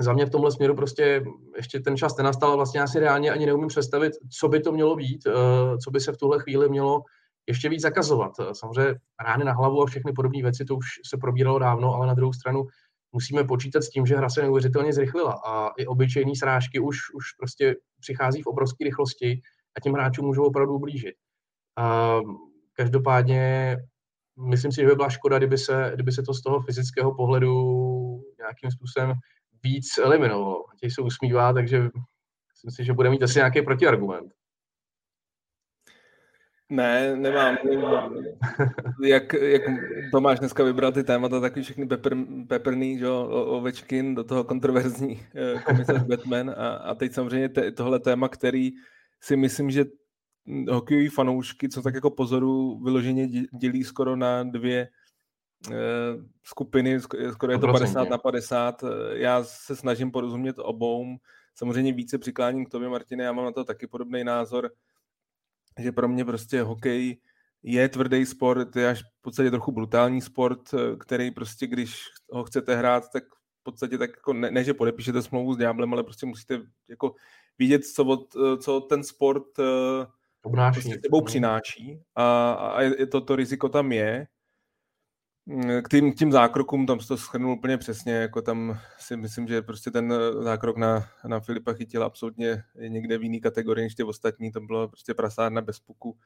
za mě v tomhle směru prostě ještě ten čas nenastal, vlastně já si reálně ani neumím představit, co by to mělo být, eh, co by se v tuhle chvíli mělo ještě víc zakazovat. Samozřejmě rány na hlavu a všechny podobné věci, to už se probíralo dávno, ale na druhou stranu musíme počítat s tím, že hra se neuvěřitelně zrychlila a i obyčejné srážky už, už prostě přichází v obrovské rychlosti a těm hráčům můžou opravdu blížit. A každopádně myslím si, že by byla škoda, kdyby se, kdyby se to z toho fyzického pohledu nějakým způsobem víc eliminovalo. Těch se usmívá, takže myslím si, že bude mít asi nějaký protiargument. Ne, nemám. Jak, jak Tomáš dneska vybral ty témata, takový všechny pepr, peprný, že Ovečkin, do toho kontroverzní eh, komisař Batman a, a teď samozřejmě te, tohle téma, který si myslím, že hokejoví fanoušky, co tak jako pozoru vyloženě dělí skoro na dvě eh, skupiny, skoro je to 50 na 50. Já se snažím porozumět obou. Samozřejmě více přikláním k tobě, Martine, já mám na to taky podobný názor že pro mě prostě hokej je tvrdý sport, je až v podstatě trochu brutální sport, eh, který prostě, když ho chcete hrát, tak v podstatě tak jako ne, ne že podepíšete smlouvu s Diablem, ale prostě musíte jako vidět, co, od, eh, co ten sport eh, Obnáší. prostě tebou přináší a, a je to, to riziko tam je K tým, tím zákrokům, tam se to schrnul úplně přesně, jako tam si myslím, že prostě ten eh, zákrok na, na Filipa chytil absolutně někde v jiný kategorii než ty ostatní, to bylo prostě prasárna bez puku,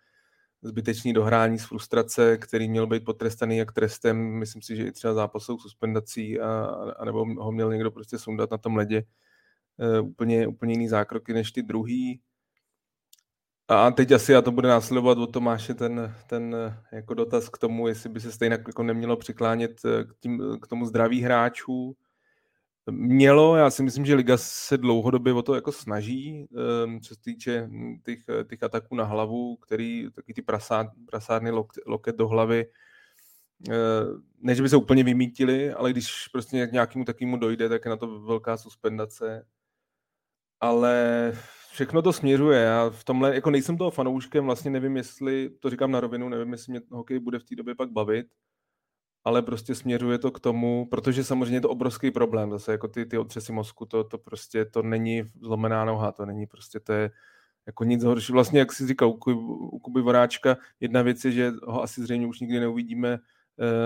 zbytečný dohrání z frustrace, který měl být potrestaný jak trestem, myslím si, že i třeba zápasovou suspendací, a, a nebo ho měl někdo prostě sundat na tom ledě. E, úplně, úplně jiný zákroky než ty druhý. A teď asi a to bude následovat od Tomáše ten, ten jako dotaz k tomu, jestli by se stejně jako nemělo přiklánět eh, k, tím, k tomu zdraví hráčů. Mělo, já si myslím, že Liga se dlouhodobě o to jako snaží, ehm, co se týče těch, těch ataků na hlavu, který, taky ty prasát, prasárny loket, loket do hlavy, eh, ne, že by se úplně vymítili, ale když prostě k nějakému takovému dojde, tak je na to velká suspendace. Ale všechno to směřuje. Já v tomhle, jako nejsem toho fanouškem, vlastně nevím, jestli, to říkám na rovinu, nevím, jestli mě hokej bude v té době pak bavit, ale prostě směřuje to k tomu, protože samozřejmě je to obrovský problém, zase jako ty, ty otřesy mozku, to, to prostě, to není zlomená noha, to není prostě, to je jako nic horší. Vlastně, jak jsi říkal, u, u Kuby Voráčka, jedna věc je, že ho asi zřejmě už nikdy neuvidíme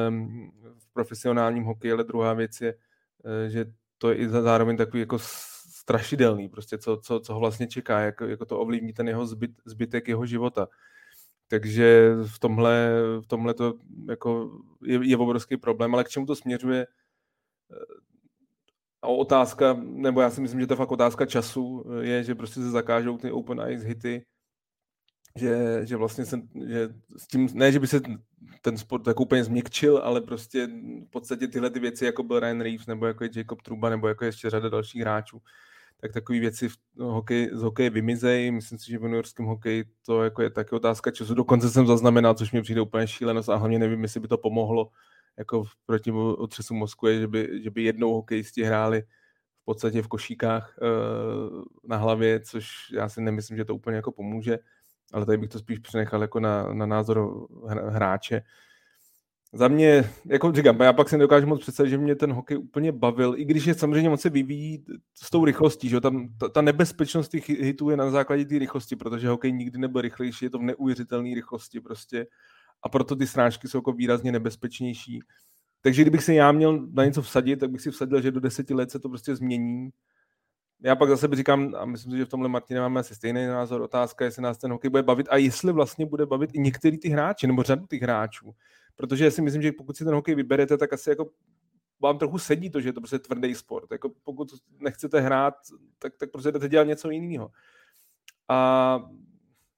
um, v profesionálním hokeji, ale druhá věc je, uh, že to je i zároveň takový jako strašidelný, prostě co, co, co ho vlastně čeká, jak, jako to ovlivní ten jeho zbyt, zbytek jeho života. Takže v tomhle, v tomhle to jako je, je obrovský problém, ale k čemu to směřuje? A otázka, nebo já si myslím, že to je fakt otázka času, je, že prostě se zakážou ty open ice hity, že, že vlastně se, že s tím, ne, že by se ten sport tak úplně změkčil, ale prostě v podstatě tyhle ty věci, jako byl Ryan Reeves, nebo jako je Jacob Truba, nebo jako je ještě řada dalších hráčů, tak takové věci v hokej, z hokeje vymizejí. Myslím si, že v juniorském hokeji to jako je taky otázka času. Dokonce jsem zaznamenal, což mi přijde úplně šílenost a hlavně nevím, jestli by to pomohlo jako proti otřesu mozku, je, že by, že by jednou hokejisti hráli v podstatě v košíkách uh, na hlavě, což já si nemyslím, že to úplně jako pomůže, ale tady bych to spíš přenechal jako na, na názor hráče. Za mě, jako říkám, já pak si nedokážu moc představit, že mě ten hokej úplně bavil, i když je samozřejmě moc se vyvíjí s tou rychlostí, že tam ta, ta nebezpečnost těch hitů je na základě té rychlosti, protože hokej nikdy nebyl rychlejší, je to v neuvěřitelné rychlosti prostě a proto ty srážky jsou jako výrazně nebezpečnější. Takže kdybych se já měl na něco vsadit, tak bych si vsadil, že do deseti let se to prostě změní. Já pak zase říkám, a myslím si, že v tomhle Martine máme asi stejný názor, otázka, jestli nás ten hokej bude bavit a jestli vlastně bude bavit i některý ty hráči, nebo řadu těch hráčů protože si myslím, že pokud si ten hokej vyberete, tak asi jako vám trochu sedí to, že je to prostě tvrdý sport. Jako pokud nechcete hrát, tak, tak prostě jdete dělat něco jiného. A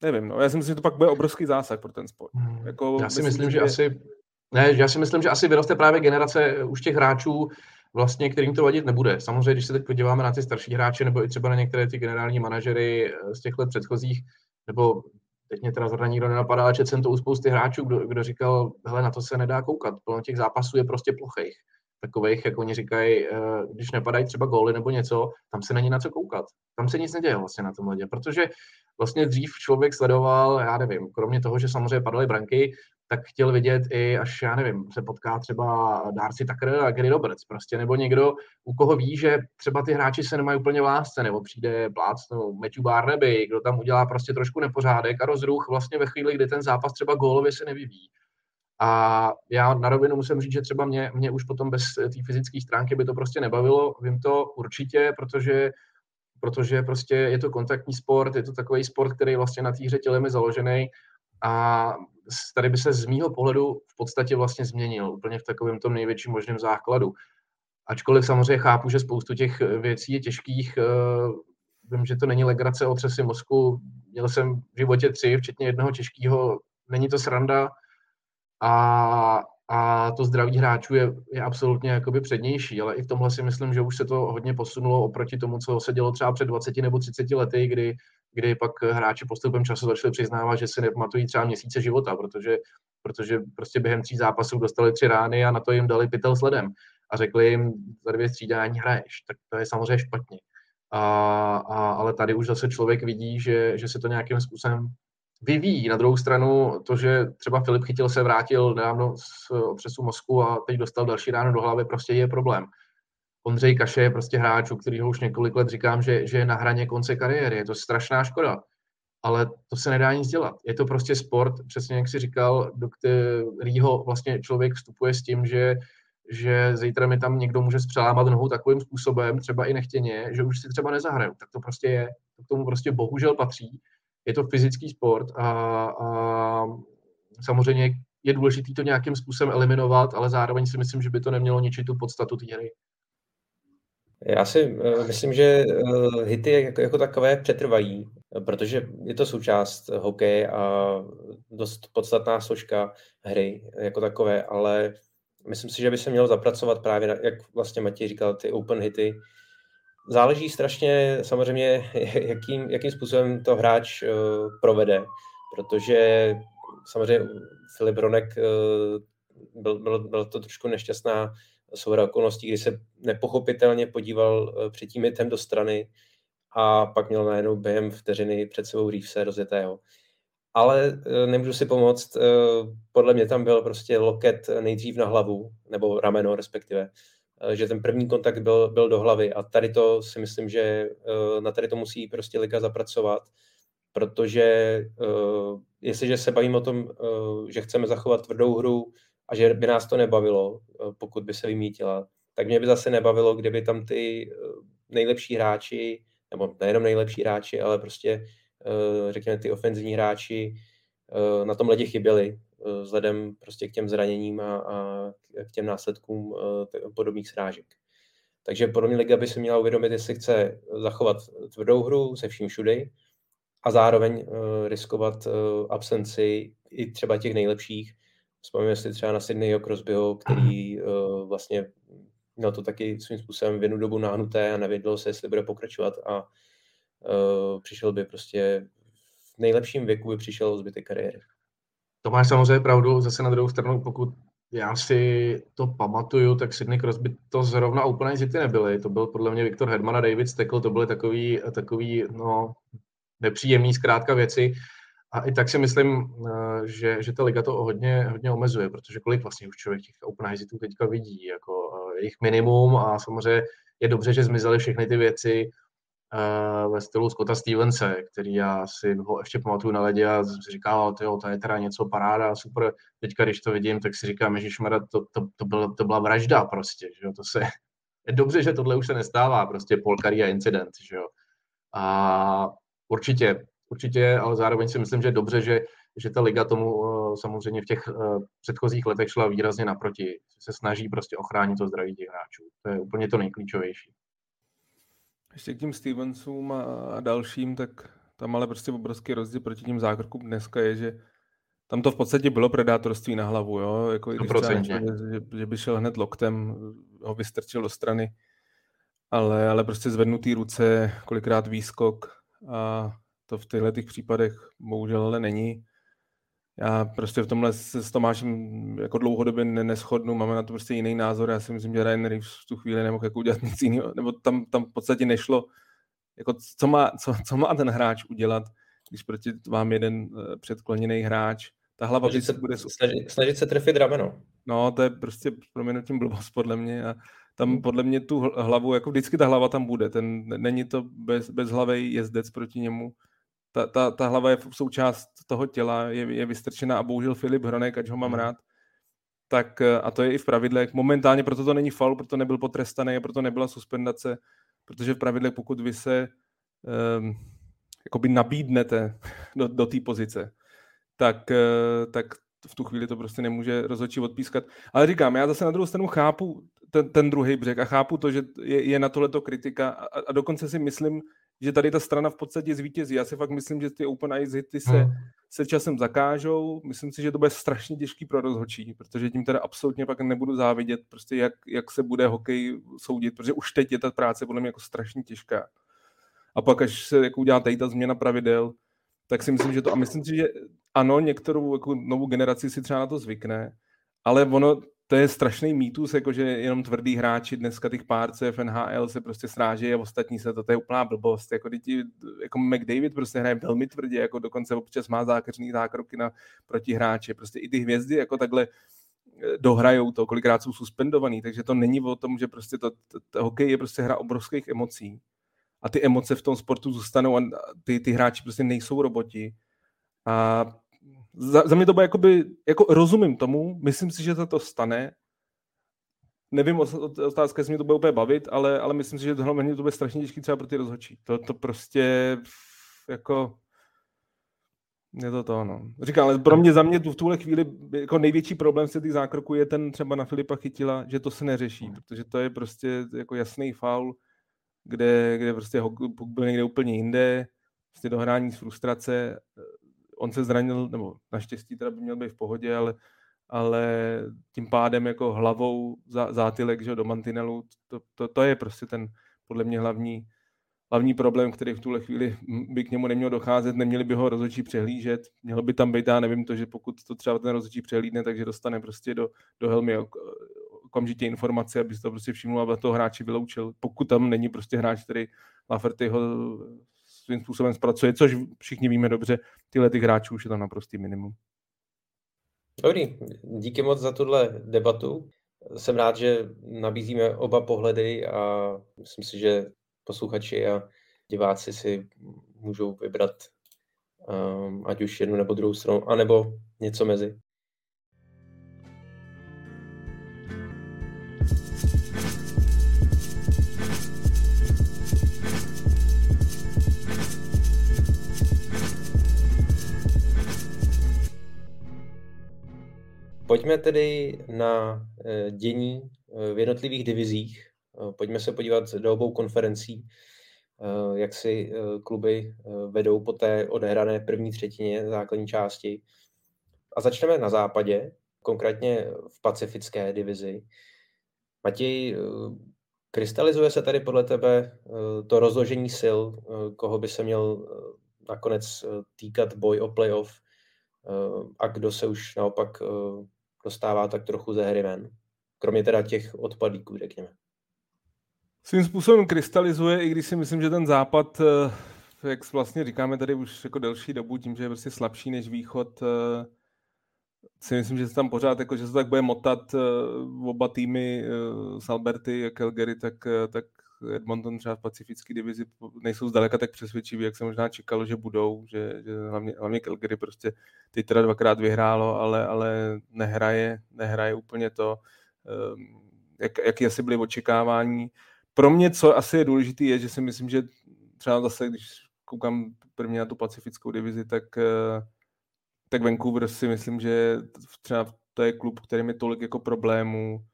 nevím, no, já si myslím, že to pak bude obrovský zásah pro ten sport. Hmm. Jako, já si myslím, myslím že, že asi ne, já si myslím, že asi vyroste právě generace už těch hráčů, vlastně, kterým to vadit nebude. Samozřejmě, když se teď podíváme na ty starší hráče, nebo i třeba na některé ty generální manažery z těch let předchozích, nebo teď mě teda zrovna nikdo nenapadá, ale jsem to u spousty hráčů, kdo, kdo říkal, hele, na to se nedá koukat, plno těch zápasů je prostě plochých. Takových, jak oni říkají, eh, když nepadají třeba góly nebo něco, tam se není na co koukat. Tam se nic neděje vlastně na tom ledě, protože vlastně dřív člověk sledoval, já nevím, kromě toho, že samozřejmě padaly branky, tak chtěl vidět i, až já nevím, se potká třeba Darcy Tucker a Gary Roberts prostě, nebo někdo, u koho ví, že třeba ty hráči se nemají úplně v lásce, nebo přijde plác, nebo Matthew Barnaby, kdo tam udělá prostě trošku nepořádek a rozruch vlastně ve chvíli, kdy ten zápas třeba gólově se nevyvíjí. A já na rovinu musím říct, že třeba mě, mě už potom bez té fyzické stránky by to prostě nebavilo. Vím to určitě, protože protože prostě je to kontaktní sport, je to takový sport, který vlastně na té hře tělem je založený a tady by se z mýho pohledu v podstatě vlastně změnil úplně v takovém tom největším možném základu. Ačkoliv samozřejmě chápu, že spoustu těch věcí je těžkých, eh, vím, že to není legrace o třesy mozku, měl jsem v životě tři, včetně jednoho těžkého, není to sranda. A, a to zdraví hráčů je, je absolutně jakoby přednější, ale i v tomhle si myslím, že už se to hodně posunulo oproti tomu, co se dělo třeba před 20 nebo 30 lety, kdy, kdy pak hráči postupem času začali přiznávat, že si nepamatují třeba měsíce života, protože, protože prostě během tří zápasů dostali tři rány a na to jim dali pytel sledem a řekli jim, za dvě střídání hraješ, tak to je samozřejmě špatně. A, a, ale tady už zase člověk vidí, že, že se to nějakým způsobem vyvíjí. Na druhou stranu to, že třeba Filip Chytil se vrátil nedávno z otřesu mozku a teď dostal další ráno do hlavy, prostě je problém. Ondřej Kaše je prostě hráč, u kterého už několik let říkám, že, že je na hraně konce kariéry. Je to strašná škoda. Ale to se nedá nic dělat. Je to prostě sport, přesně jak si říkal, do kterého vlastně člověk vstupuje s tím, že že zítra mi tam někdo může zpřelámat nohu takovým způsobem, třeba i nechtěně, že už si třeba nezahraju. Tak to prostě je. To k tomu prostě bohužel patří. Je to fyzický sport a, a samozřejmě je důležité to nějakým způsobem eliminovat, ale zároveň si myslím, že by to nemělo ničit tu podstatu té hry. Já si uh, myslím, že uh, hity jako, jako takové přetrvají, protože je to součást hokeje a dost podstatná složka hry jako takové, ale myslím si, že by se mělo zapracovat právě, na, jak vlastně Matěj říkal, ty open hity. Záleží strašně samozřejmě, jakým, jakým způsobem to hráč uh, provede, protože samozřejmě Filip Ronek uh, byl, byl, byl to trošku nešťastná souhra okolností, kdy se nepochopitelně podíval uh, před tím hitem do strany a pak měl najednou během vteřiny před sebou Reevese rozjetého ale eh, nemůžu si pomoct. Eh, podle mě tam byl prostě loket nejdřív na hlavu, nebo rameno respektive, eh, že ten první kontakt byl, byl do hlavy a tady to si myslím, že na tady to musí prostě liga zapracovat, protože jestliže se bavíme o tom, že chceme zachovat tvrdou hru a že by nás to nebavilo, pokud by se vymítila, tak mě by zase nebavilo, kdyby tam ty nejlepší hráči, nebo nejenom nejlepší hráči, ale prostě Eh, řekněme, ty ofenzivní hráči eh, na tom ledě chyběli eh, vzhledem prostě k těm zraněním a, a k těm následkům podobných srážek. Takže podle mě liga by se měla uvědomit, jestli chce zachovat tvrdou hru se vším všudy a zároveň riskovat absenci i třeba těch nejlepších. Vzpomínám si třeba na Sydneyho Crosbyho, který vlastně měl to taky svým způsobem v jednu dobu nahnuté a nevědělo se, jestli bude pokračovat a uh, přišel by prostě v nejlepším věku by přišel o zbytek kariéry. To máš samozřejmě pravdu, zase na druhou stranu, pokud já si to pamatuju, tak Sydney Crosby to zrovna úplně zity nebyly. To byl podle mě Viktor Hedman a David Steckle, to byly takový, takový no, nepříjemný zkrátka věci. A i tak si myslím, eh, že, že ta liga to hodně, hodně omezuje, protože kolik vlastně už člověk těch open high teďka vidí, jako eh, jejich minimum a samozřejmě je dobře, že zmizely všechny ty věci, uh, ve stylu Scotta Stevense, který já si ho ještě pamatuju na ledě a si říkal, to je teda něco paráda, super. Teďka, když to vidím, tak si říkám, že to, to, to, byl, to byla vražda prostě, že jo? to se, je dobře, že tohle už se nestává, prostě polkarí a incident, že jo. A určitě, určitě, ale zároveň si myslím, že je dobře, že, že ta liga tomu uh, samozřejmě v těch uh, předchozích letech šla výrazně naproti. Se snaží prostě ochránit to zdraví těch hráčů. To je úplně to nejklíčovější. Ještě k tím Stevensům a dalším, tak tam ale prostě obrovský rozdíl proti tím zákrokům dneska je, že tam to v podstatě bylo predátorství na hlavu, jo? Jako když třeba že, že, by šel hned loktem, ho vystrčil do strany, ale, ale prostě zvednutý ruce, kolikrát výskok a to v těchto případech bohužel ale není. Já prostě v tomhle se s Tomášem jako dlouhodobě neschodnu, máme na to prostě jiný názor, já si myslím, že Ryan Reeves v tu chvíli nemohl jako udělat nic jiného, nebo tam, tam v podstatě nešlo, jako co má, co, co má ten hráč udělat, když proti vám jeden eh, předkloněný hráč, ta hlava snažit se, bude... Snažit, snažit se trefit rameno. No, to je prostě proměnutím blbost podle mě a tam podle mě tu hlavu, jako vždycky ta hlava tam bude, ten, není to bez, bezhlavý jezdec proti němu, ta, ta, ta hlava je součást toho těla, je, je vystrčená a bohužel Filip Hronek, ať ho mám hmm. rád, tak a to je i v pravidlech. Momentálně proto to není faul, proto nebyl potrestaný a proto nebyla suspendace, protože v pravidlech, pokud vy se um, jakoby nabídnete do, do té pozice, tak, uh, tak v tu chvíli to prostě nemůže rozhodčí odpískat. Ale říkám, já zase na druhou stranu chápu ten, ten druhý břeh a chápu to, že je, je na tohleto kritika a, a dokonce si myslím, že tady ta strana v podstatě zvítězí. Já si fakt myslím, že ty Open Eyes hity se, Hmm. se časem zakážou. Myslím si, že to bude strašně těžký pro rozhodčí, protože tím teda absolutně pak nebudu závidět, prostě jak, jak se bude hokej soudit, protože už teď je ta práce podle mě jako strašně těžká. A pak, až se jako udělá tady ta změna pravidel, tak si myslím, že to, a myslím si, že ano, některou jako novou generaci si třeba na to zvykne, ale ono, to je strašný mýtus, jako že jenom tvrdý hráči dneska těch pár v NHL se prostě srážejí a ostatní se to, to je úplná blbost. Jako, děti, jako McDavid prostě hraje velmi tvrdě, jako dokonce občas má zákeřný zákroky na proti hráče. Prostě i ty hvězdy jako takhle eh, dohrajou to, kolikrát jsou suspendovaný, takže to není o tom, že prostě to, to, to hokej je prostě hra obrovských emocí a ty emoce v tom sportu zůstanou a ty, ty hráči prostě nejsou roboti. A za, za mě to bude jakoby, jako rozumím tomu, myslím si, že se to stane. Nevím, otázka, jestli mě to bude úplně bavit, ale, ale myslím si, že to hlavně to bude strašně těžké třeba pro ty rozhodčí. To, to prostě jako je to to, no. Říkám, ale pro mě, za mě v tuhle chvíli jako největší problém se těch zákroků je ten třeba na Filipa Chytila, že to se neřeší, protože to je prostě jako jasný faul, kde, kde prostě byl někde úplně jinde, prostě dohrání z frustrace, on se zranil, nebo naštěstí teda by měl být v pohodě, ale, ale tím pádem jako hlavou za, zátylek že, do mantinelu, to, to, to, je prostě ten podle mě hlavní, hlavní problém, který v tuhle chvíli by k němu neměl docházet, neměli by ho rozhodčí přehlížet, mělo by tam být, já nevím to, že pokud to třeba ten rozhodčí přehlídne, takže dostane prostě do, do helmy okamžitě informace, aby si to prostě všiml, aby toho hráči vyloučil. Pokud tam není prostě hráč, který Lafertyho svým způsobem zpracuje, což všichni víme dobře, tyhle ty hráčů už je tam naprostý minimum. Dobrý, díky moc za tuhle debatu. Jsem rád, že nabízíme oba pohledy a myslím si, že posluchači a diváci si můžou vybrat um, ať už jednu nebo druhou stranu, anebo něco mezi. Pojďme tedy na dění v jednotlivých divizích. Pojďme se podívat do obou konferencí, jak si kluby vedou po té odehrané první třetině základní části. A začneme na západě, konkrétně v pacifické divizi. Matěj, krystalizuje se tady podle tebe to rozložení sil, koho by se měl nakonec týkat boj o playoff a kdo se už naopak dostává tak trochu ze hry ven. Kromě teda těch odpadlíků, řekněme. Svým způsobem krystalizuje, i když si myslím, že ten západ, eh, jak vlastně říkáme tady už jako delší dobu, tím, že je prostě slabší než východ, eh, si myslím, že se tam pořád, jako, že se tak bude motat eh, oba týmy z Alberty a Calgary, tak, tak Edmonton třeba v pacifické divizi nejsou zdaleka tak přesvědčiví, jak se možná čekalo, že budou, že, že hlavně, hlavně Calgary prostě teď teda dvakrát vyhrálo, ale, ale nehraje, nehraje úplně to, ehm, jak, jaký asi byly očekávání. Pro mě, co asi je důležité, je, že si myslím, že třeba zase, když koukám prvně na tu pacifickou divizi, tak, eh, tak Vancouver si myslím, že třeba to je klub, který je tolik jako problémů,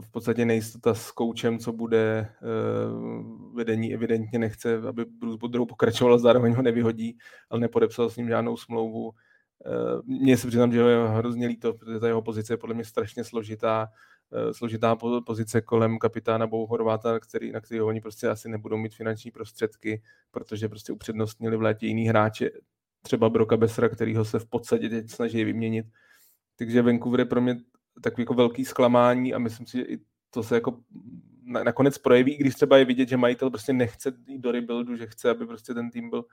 v podstatě nejistota s koučem, co bude, eh, vedení evidentně nechce, aby Bruce Boudreau pokračoval, zároveň ho nevyhodí, ale nepodepsal s ním žádnou smlouvu. Eh, mně se přiznám, že je hrozně líto, protože ta jeho pozice je podle mě strašně složitá, eh, složitá pozice kolem kapitána Bou Horváta, který, na kterého oni prostě asi nebudou mít finanční prostředky, protože prostě upřednostnili v létě jiný hráče, třeba Broka Besra, kterýho se v podstatě teď snaží vyměnit. Takže Vancouver je pro mě takový jako velký zklamání a myslím si, že i to se jako nakonec projeví, i když třeba je vidět, že majitel prostě nechce jít do rebuildu, že chce, aby prostě ten tým byl,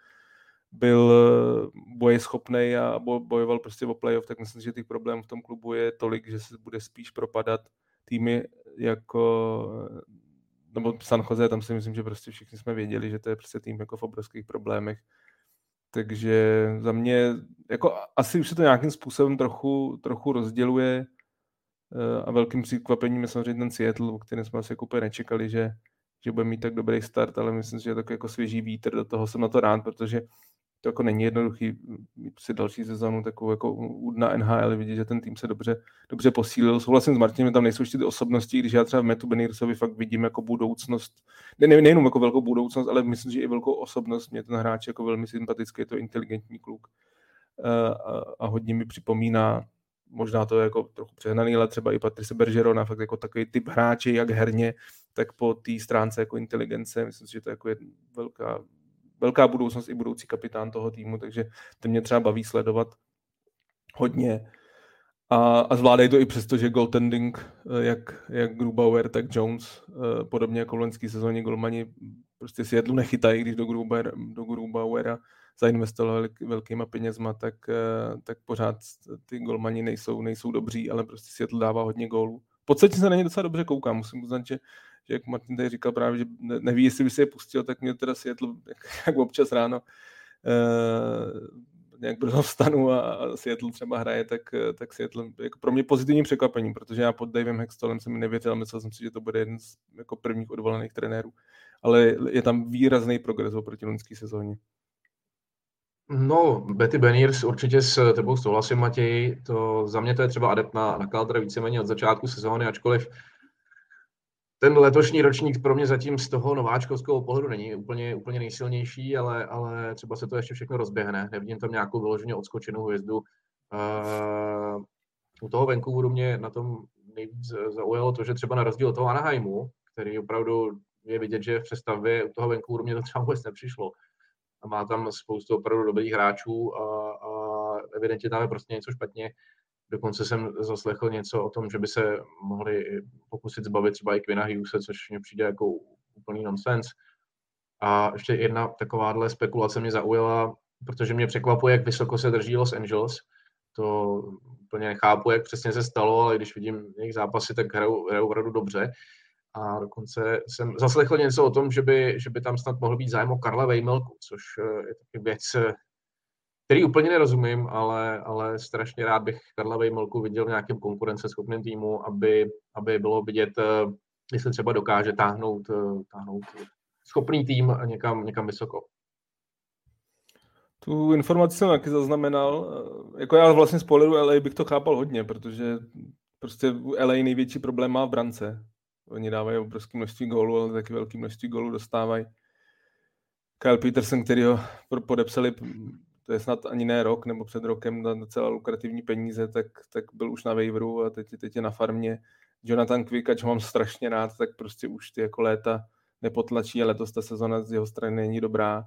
byl eh, bojeschopný a bojoval prostě o playoff, tak myslím, že těch problémů v tom klubu je tolik, že se bude spíš propadat týmy jako nebo San Jose, tam si myslím, že prostě všichni jsme věděli, že to je prostě tým jako v obrovských problémech. Takže za mě, jako asi už se to nějakým způsobem trochu, trochu rozděluje Eh, a velkým překvapením je samozřejmě ten Seattle, o kterém jsme asi jako úplně nečekali, že, že bude mít tak dobrý start, ale myslím si, že je takový jako svěží vítr, do toho jsem na to rád, protože to jako není jednoduchý si další sezónu takovou jako na NHL vidět, že ten tým se dobře, dobře posílil. Souhlasím s Martinem, tam nejsou ještě ty osobnosti, když já třeba v Metu Benirsovi fakt vidím jako budoucnost, ne, ne, nejenom jako velkou budoucnost, ale myslím, že i velkou osobnost. Mě ten hráč jako velmi sympatický, je to inteligentní kluk eh, a, a hodně mi připomíná možná to je jako trochu přehnaný, ale třeba i Patrice Bergerona, fakt jako takový typ hráče, jak herně, tak po té stránce jako inteligence, myslím si, že to je jako je velká, velká budoucnost i budoucí kapitán toho týmu, takže to mě třeba baví sledovat hodně. A, a zvládají to i přesto, že goaltending, eh, jak, jak Grubauer, tak Jones, eh, podobně jako v sezóně golmani prostě si jedlu nechytají, když do, Grubauer, do Grubauera zainvestovali velkýma penězma, tak, eh, tak pořád ty golmani nejsou, nejsou dobří, ale prostě Seattle dává hodně gólů. V podstatě se na ně docela dobře koukám, musím uznat, že, že jak Martin tady říkal právě, že neví, jestli by se je pustil, tak mě teda Seattle, jak, jak občas ráno, uh, nějak brzo vstanu a, a Seattle třeba hraje, tak, tak Seattle jako pro mě pozitivním překvapením, protože já pod Davem Hextolem jsem nevěřil, myslel jsem si, že to bude jeden z jako prvních odvolených trenérů, ale je tam výrazný progres oproti loňské sezóně. No, Betty Beniers určitě s tebou souhlasím, Matěj. To, za mě to je třeba adept na, na Calder víceméně od začátku sezóny, ačkoliv ten letošní ročník pro mě zatím z toho nováčkovského pohledu není úplně, úplně nejsilnější, ale, ale třeba se to ještě všechno rozběhne. Nevidím tam nějakou vyloženě odskočenou hvězdu. Uh, u toho Vancouveru mě na tom nejvíc zaujalo to, že třeba na rozdíl od toho Anaheimu, který opravdu je vidět, že v přestavbě u toho Vancouveru mě to třeba vůbec nepřišlo, a má tam spoustu opravdu dobrých hráčů a, a evidentně tam je prostě něco špatně. Dokonce jsem zaslechl něco o tom, že by se mohli pokusit zbavit třeba i Quina Hughese, což mě přijde jako úplný nonsens. A ještě jedna takováhle spekulace mě zaujala, protože mě překvapuje, jak vysoko se drží Los Angeles. To úplně nechápu, jak přesně se stalo, ale když vidím jejich zápasy, tak hrajou, hrajou opravdu dobře. A dokonce jsem zaslechl něco o tom, že by, že by tam snad mohl být zájem o Karla Vejmelku, což eh, je taky věc, eh, který úplně nerozumím, ale, ale strašně rád bych Karla Vejmelku viděl v nějakém konkurenceschopném týmu, aby, aby bylo vidět, eh, jestli třeba dokáže táhnout, táhnout schopný tým někam, někam vysoko. Tu informaci jsem taky zaznamenal. Jako já vlastně z pohledu LA bych to chápal hodně, protože prostě LA největší problém má v brance. Oni dávají obrovské množství gólů, ale taky velké množství gólů dostávají. Kyle Peterson, který ho podepsali, to je snad ani ne rok, nebo před rokem na docela lukrativní peníze, tak, tak byl už na waiveru a teď, teď je na farmě. Jonathan Quick, ač ho mám strašně rád, tak prostě už ty jako léta nepotlačí a letos ta sezona z jeho strany není dobrá.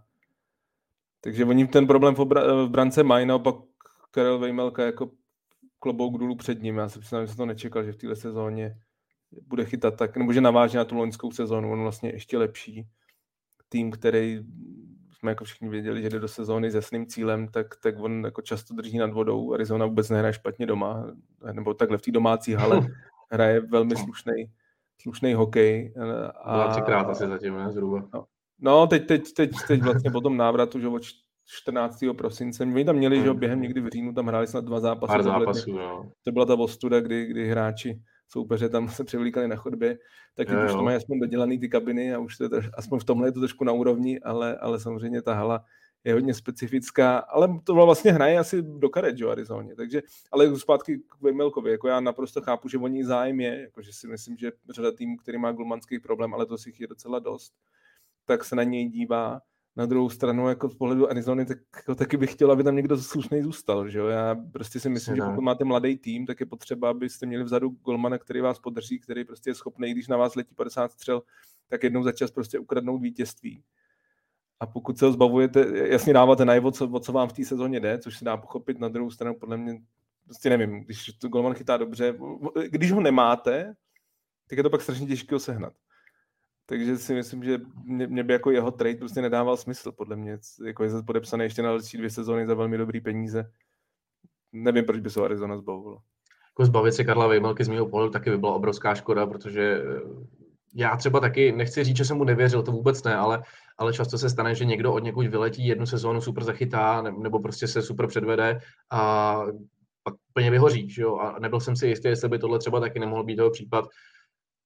Takže oni ten problém v, obra- v brance mají, naopak Karel Vejmelka jako klobouk dolů před ním. Já si přiznám, že jsem to nečekal, že v této sezóně bude chytat tak, nebo že naváže na tu loňskou sezónu, on vlastně ještě lepší tým, který jsme jako všichni věděli, že jde do sezóny s jasným cílem, tak, tak on jako často drží nad vodou. Arizona vůbec nehraje špatně doma, nebo takhle v té domácí hale hraje velmi slušný, slušný hokej. A, třikrát asi zatím, ne, zhruba. No, no teď, teď, teď, teď vlastně po tom návratu, že od 14. prosince. Oni tam měli, že hmm. během někdy v říjnu tam hráli snad dva zápasy. Pár zápasů, no. To byla ta ostuda, kdy, kdy hráči soupeře tam se převlíkali na chodbě, tak teď už to mají aspoň dodělaný ty kabiny a už to je troš, aspoň v tomhle je to trošku na úrovni, ale, ale samozřejmě ta hala je hodně specifická, ale to vlastně hraje asi do karet, jo, Arizoně, takže, ale zpátky k Vejmelkovi, jako já naprosto chápu, že o ní zájem je, jako že si myslím, že řada týmů, který má globmanský problém, ale to si je docela dost, tak se na něj dívá, na druhou stranu, jako z pohledu Arizony, tak jako taky bych chtěl, aby tam někdo slušný zůstal. Že jo? Já prostě si myslím, že pokud máte mladý tým, tak je potřeba, abyste měli vzadu golmana, který vás podrží, který prostě je schopný, když na vás letí 50 střel, tak jednou za čas prostě ukradnout vítězství. A pokud se ho zbavujete, jasně dáváte najevo, co, o co vám v té sezóně jde, což se dá pochopit na druhou stranu, podle mě, prostě nevím, když to golman chytá dobře, když ho nemáte, tak je to pak strašně těžké ho sehnat. Takže si myslím, že mě, mě by jako jeho trade prostě nedával smysl, podle mě. Jako je podepsaný ještě na další dvě sezóny za velmi dobrý peníze. Nevím, proč by se Arizona zbavilo. Jako zbavit se Karla Vejmelky z mého pohledu taky by byla obrovská škoda, protože eh, já třeba taky nechci říct, že jsem mu nevěřil, to vůbec ne, ale, ale často se stane, že někdo od někud vyletí jednu sezónu super zachytá, nebo prostě se super předvede a pak plně vyhoří. Že jo? A nebyl jsem si jistý, jestli by tohle třeba taky nemohl být jeho případ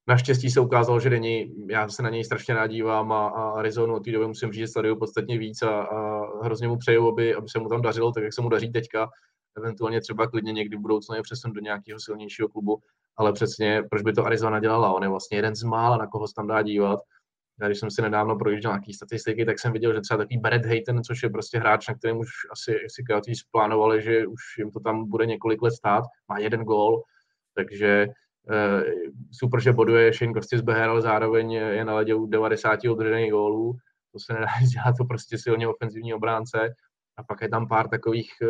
Naštěstí se ukázalo, že není, já se na něj strašně rád dívám a, a Arizonu od té doby musím říct, že sleduju podstatně víc a, a hrozně mu přeju, aby, aby se mu tam dařilo tak, jak se mu daří teďka. Eventuálně třeba klidně někdy v budoucnu je přesun do nějakého silnějšího klubu, ale přesně, proč by to Arizona dělala? On je vlastně jeden z mála, na koho se tam dá dívat. Já když jsem si nedávno projížděl nějaké statistiky, tak jsem viděl, že třeba takový Barrett Hayton, což je prostě hráč, na kterém už asi si Coyotes plánovali, že už jim to tam bude několik let stát, má jeden gól, takže super, že boduje Shane Gostisbeher, ale zároveň je na ledě u 90 održených gólů. To se nedá dělat, to prostě silně ofenzivní obránce. A pak je tam pár takových eh,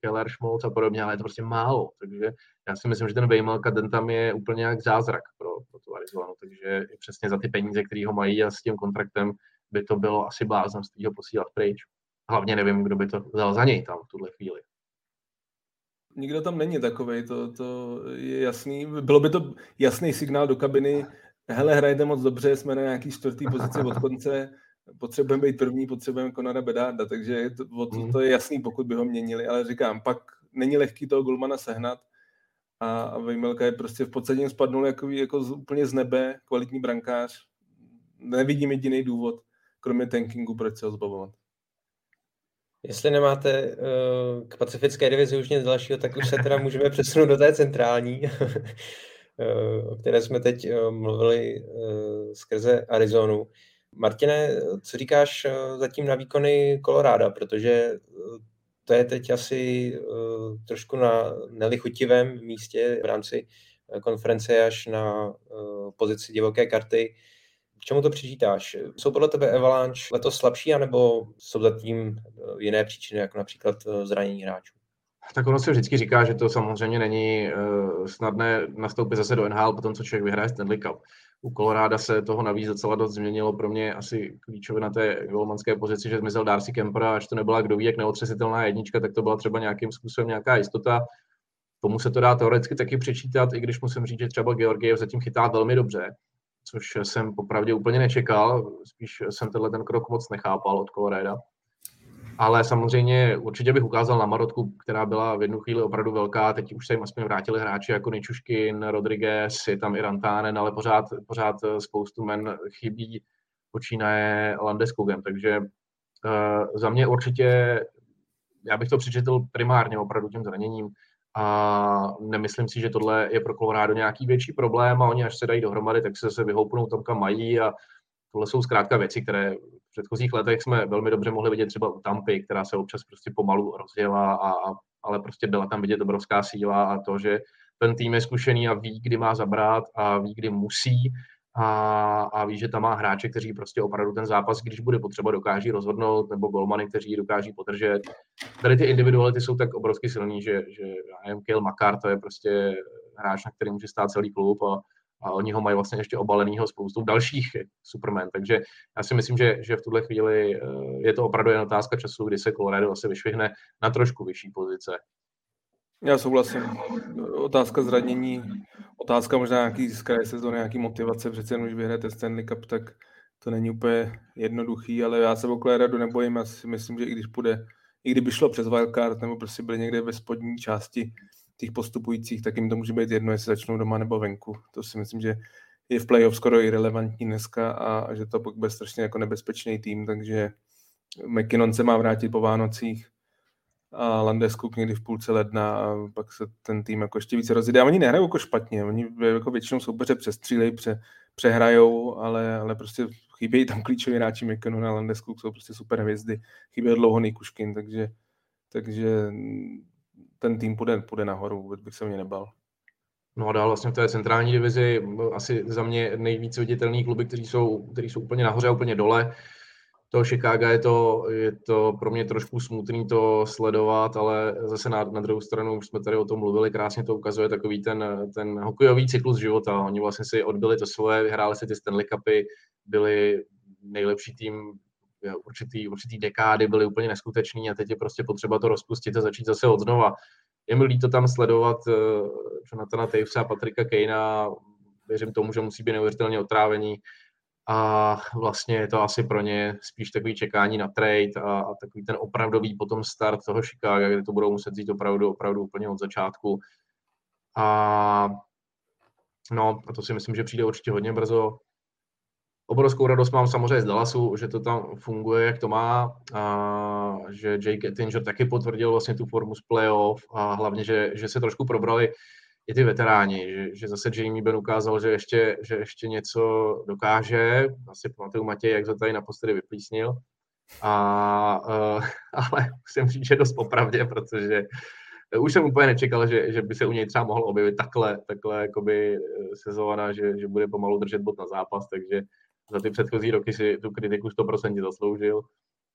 Keller, Schmolz a podobně, ale je to prostě málo. Takže já si myslím, že ten Vejmelka, ten tam je úplně jak zázrak pro, pro tu Arizonu. Takže přesně za ty peníze, které ho mají a s tím kontraktem by to bylo asi bláznoství ho posílat pryč. Hlavně nevím, kdo by to vzal za něj tam v tuhle chvíli nikdo tam není takový, to, to je jasný. Bylo by to jasný signál do kabiny, hele, hrajete moc dobře, jsme na nějaký čtvrtý pozici od konce, potřebujeme být první, potřebujeme Konada Bedarda, takže to, to, to je jasný, pokud by ho měnili, ale říkám, pak není lehký toho Golmana sehnat a, a Vejmelka je prostě v podstatě spadnul jako, jako z, úplně z nebe, kvalitní brankář. Nevidím jediný důvod, kromě tankingu, proč se ho zbavovat. Jestli nemáte uh, k pacifické divizi už nic dalšího, tak už se teda můžeme přesunout do té centrální, uh, o které jsme teď uh, mluvili skrze Arizonu. Martine, co říkáš zatím na výkony Koloráda, protože to je teď asi trošku na nelichutivém místě v rámci konference až na pozici divoké karty. K čemu to přičítáš? Jsou podle tebe Avalanche letos slabší, anebo jsou zatím eh, jiné příčiny, jako například eh, zranění hráčů? Tak ono se vždycky říká, že to samozřejmě není uh, snadné nastoupit zase do NHL po tom, co člověk vyhraje Stanley Cup. U Koloráda se toho navíc docela dost změnilo. Pro mě asi klíčové na té golmanské pozici, že zmizel Darcy Kemper a až to nebyla kdo ví, jak neotřesitelná jednička, tak to byla třeba nějakým způsobem nějaká jistota. Tomu se to dá teoreticky taky přečítat, i když musím říct, že třeba Georgiev zatím chytá velmi dobře což jsem popravdě úplně nečekal. Spíš jsem tenhle ten krok moc nechápal od Coloreda. Ale samozřejmě určitě bych ukázal na Marotku, která byla v jednu chvíli opravdu velká. Teď už se jim aspoň vrátili hráči jako Ničuškin, Rodriguez, je tam i Rantánen, ale pořád, pořád spoustu men chybí počínaje Landeskogem. Takže uh, za mě určitě, já bych to přečetl primárně opravdu tím zraněním a nemyslím si, že tohle je pro Colorado nějaký větší problém a oni až se dají dohromady, tak se zase vyhoupnou tam, kam mají. A tohle jsou zkrátka věci, které v předchozích letech jsme velmi dobře mohli vidět třeba u Tampy, která se občas prostě pomalu rozjela, a, a, ale prostě byla tam vidět obrovská síla a to, že ten tým je zkušený a ví, kdy má zabrat a ví, kdy musí a, a ví, že tam má hráče, kteří prostě opravdu ten zápas, když bude potřeba, dokáží rozhodnout, nebo golmany, kteří dokáží podržet. Tady ty individuality jsou tak obrovsky silní, že, že já nevím, Kale Makar, to je prostě hráč, na který může stát celý klub a, a oni ho mají vlastně ještě obalenýho spoustou dalších supermen. Takže já si myslím, že, že v tuhle chvíli eh, je to opravdu jen otázka času, kdy se Colorado asi vyšvihne na trošku vyšší pozice. Já souhlasím. Otázka zranění, otázka možná nějaký z kraje sezóny, nějaký motivace, přece jen už vyhrajete Stanley Cup, tak to není úplně jednoduchý, ale já se o Colorado nebojím, já si myslím, že i když půjde, i kdyby šlo přes wildcard, nebo prostě byli někde ve spodní části těch postupujících, tak jim to může být jedno, jestli začnou doma nebo venku. To si myslím, že je v playoff skoro irrelevantní dneska a, a že to bude strašně jako nebezpečný tým, takže McKinnon se má vrátit po Vánocích, a Landeskuk někdy v půlce ledna a pak se ten tým jako ještě více rozjede. A oni nehrajou jako špatně, oni jako většinou soupeře přestřílejí, pře, přehrajou, ale, ale prostě chybějí tam klíčoví hráči Mekonu a Landeskuk, jsou prostě super hvězdy, chybí dlouho Kuškin, takže, takže ten tým půjde, půjde nahoru, vůbec bych se mě nebal. No a dál vlastně v té centrální divizi asi za mě nejvíc viditelný kluby, kteří jsou, kteří jsou úplně nahoře a úplně dole toho Chicago je to, je to pro mě trošku smutný to sledovat, ale zase na, na druhou stranu, už jsme tady o tom mluvili, krásně to ukazuje takový ten, ten hokejový cyklus života. Oni vlastně si odbyli to svoje, vyhráli si ty Stanley Cupy, byli nejlepší tým určitý, určitý dekády, byli úplně neskuteční a teď je prostě potřeba to rozpustit a začít zase od znova. Je mi líto tam sledovat uh, Jonathana Tavesa a Patrika Kejna, věřím tomu, že musí být neuvěřitelně otrávení a vlastně je to asi pro ně spíš takový čekání na trade a, a takový ten opravdový potom start toho Chicago, kde to budou muset vzít opravdu, opravdu úplně od začátku. A No a to si myslím, že přijde určitě hodně brzo. Obrovskou radost mám samozřejmě z Dallasu, že to tam funguje, jak to má, a že Jake Ettinger taky potvrdil vlastně tu formu z playoff a hlavně, že, že se trošku probrali i ty veteráni, že, že zase Jamie Ben ukázal, že ještě, že ještě něco dokáže. Asi pamatuju Matěj, jak to tady naposledy vyplísnil. A, uh, ale musím říct, že dost popravdě, protože už jsem úplně nečekal, že, že by se u něj třeba mohl objevit takhle, takhle jakoby eh, sezóna, že, že bude pomalu držet bod na zápas, takže za ty předchozí roky si tu kritiku 100% zasloužil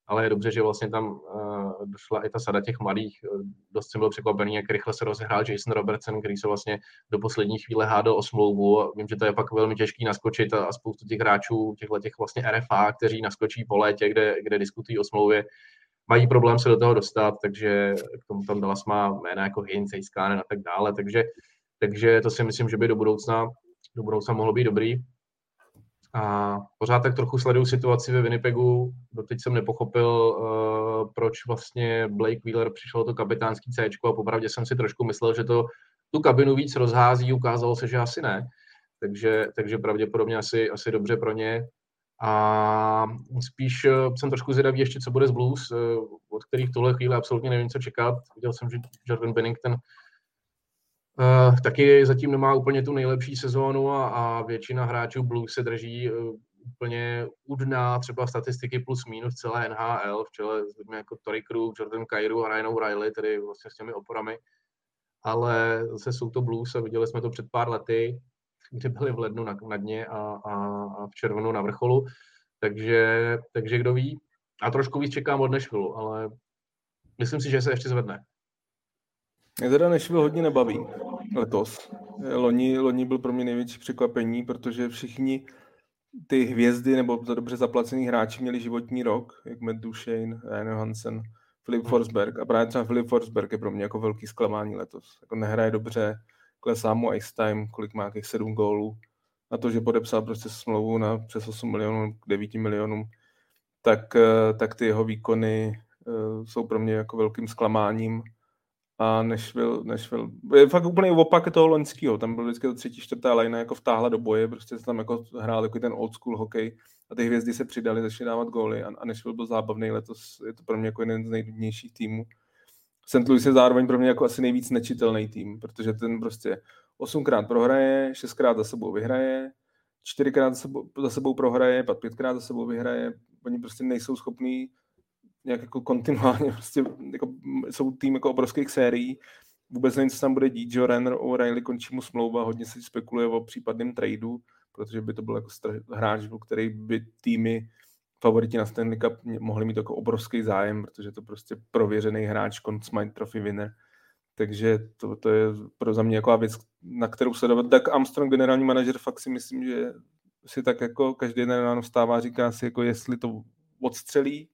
ale je dobře, že vlastně tam uh, došla i ta sada těch mladých. Dost jsem byl překvapený, jak rychle se rozehrál Jason Robertson, který se vlastně do poslední chvíle hádal o smlouvu. Vím, že to je pak velmi těžký naskočit a, a spoustu těch hráčů, těchto těch vlastně RFA, kteří naskočí po létě, kde, kde diskutují o smlouvě, mají problém se do toho dostat, takže k tomu tam Dallas má jména jako Hintz, Heiskanen a tak dále, takže, takže to si myslím, že by do budoucna, do budoucna mohlo být dobrý. A pořád tak trochu sleduju situaci ve Winnipegu. Doteď jsem nepochopil, uh, proč vlastně Blake Wheeler přišel to kapitánský C a popravdě jsem si trošku myslel, že to tu kabinu víc rozhází, ukázalo se, že asi ne. Takže, takže pravděpodobně asi, asi dobře pro ně. A spíš uh, jsem trošku zvědavý ještě, co bude z Blues, uh, od kterých tuhle chvíli absolutně nevím, co čekat. Viděl jsem, že Jordan Bennington Uh, taky zatím nemá úplně tu nejlepší sezónu a, a většina hráčů Blues se drží uh, úplně u dna, třeba statistiky plus minus celé NHL, v čele s lidmi jako Tory Krug, Jordan Kairu a Ryan O'Reilly, tedy vlastně s těmi oporami. Ale zase jsou to Blues a viděli jsme to před pár lety, kdy byli v lednu na, na dně a, a, a v červenu na vrcholu. Takže, takže kdo ví. A trošku víc čekám od Nashville, ale myslím si, že se ještě zvedne. Mě teda Nashville hodně nebaví letos. Loni, loni byl pro mě největší překvapení, protože všichni ty hvězdy nebo za dobře zaplacený hráči měli životní rok, jak Matt Duchesne, Ryan Hansen, Filip Forsberg. A právě třeba Filip Forsberg je pro mě jako velký zklamání letos. Jako nehraje dobře, klesá mu ice time, kolik má těch sedm gólů. Na to, že podepsal prostě smlouvu na přes 8 milionů, 9 milionům, tak, eh, tak ty jeho výkony uh, jsou pro mě jako velkým zklamáním a Nashville, Nashville, je fakt úplně opak toho loňského, tam byl vždycky to třetí, čtvrtá lajna jako vtáhla do boje, prostě se tam jako hrál takový ten old school hokej. A ty hvězdy se přidali, začali dávat góly. A, a Nashville byl zábavný letos, je to pro mě jako jeden z nejdůležitějších týmů. St. Louis je zároveň pro mě jako asi nejvíc nečitelný tým, protože ten prostě osmkrát prohraje, šestkrát za sebou vyhraje, čtyřikrát za sebou, za sebou prohraje, pak pětkrát za sebou vyhraje, oni prostě nejsou schopní nějak jako kontinuálně prostě jako, jsou tým jako obrovských sérií. Vůbec nevím, co tam bude dít. Joe Renner, O'Reilly končí mu smlouva, hodně se spekuluje o případném tradu, protože by to byl jako hráč, který by týmy favoriti na Stanley Cup mohli mít jako obrovský zájem, protože to prostě prověřený hráč, Conn Smythe Trophy winner. Takže to, to je pro za mě jako věc, na kterou sledovat. Tak Armstrong, generální manažer, fakt si myslím, že si tak jako každý den ráno vstává, říká si, jako jestli to odstřelí,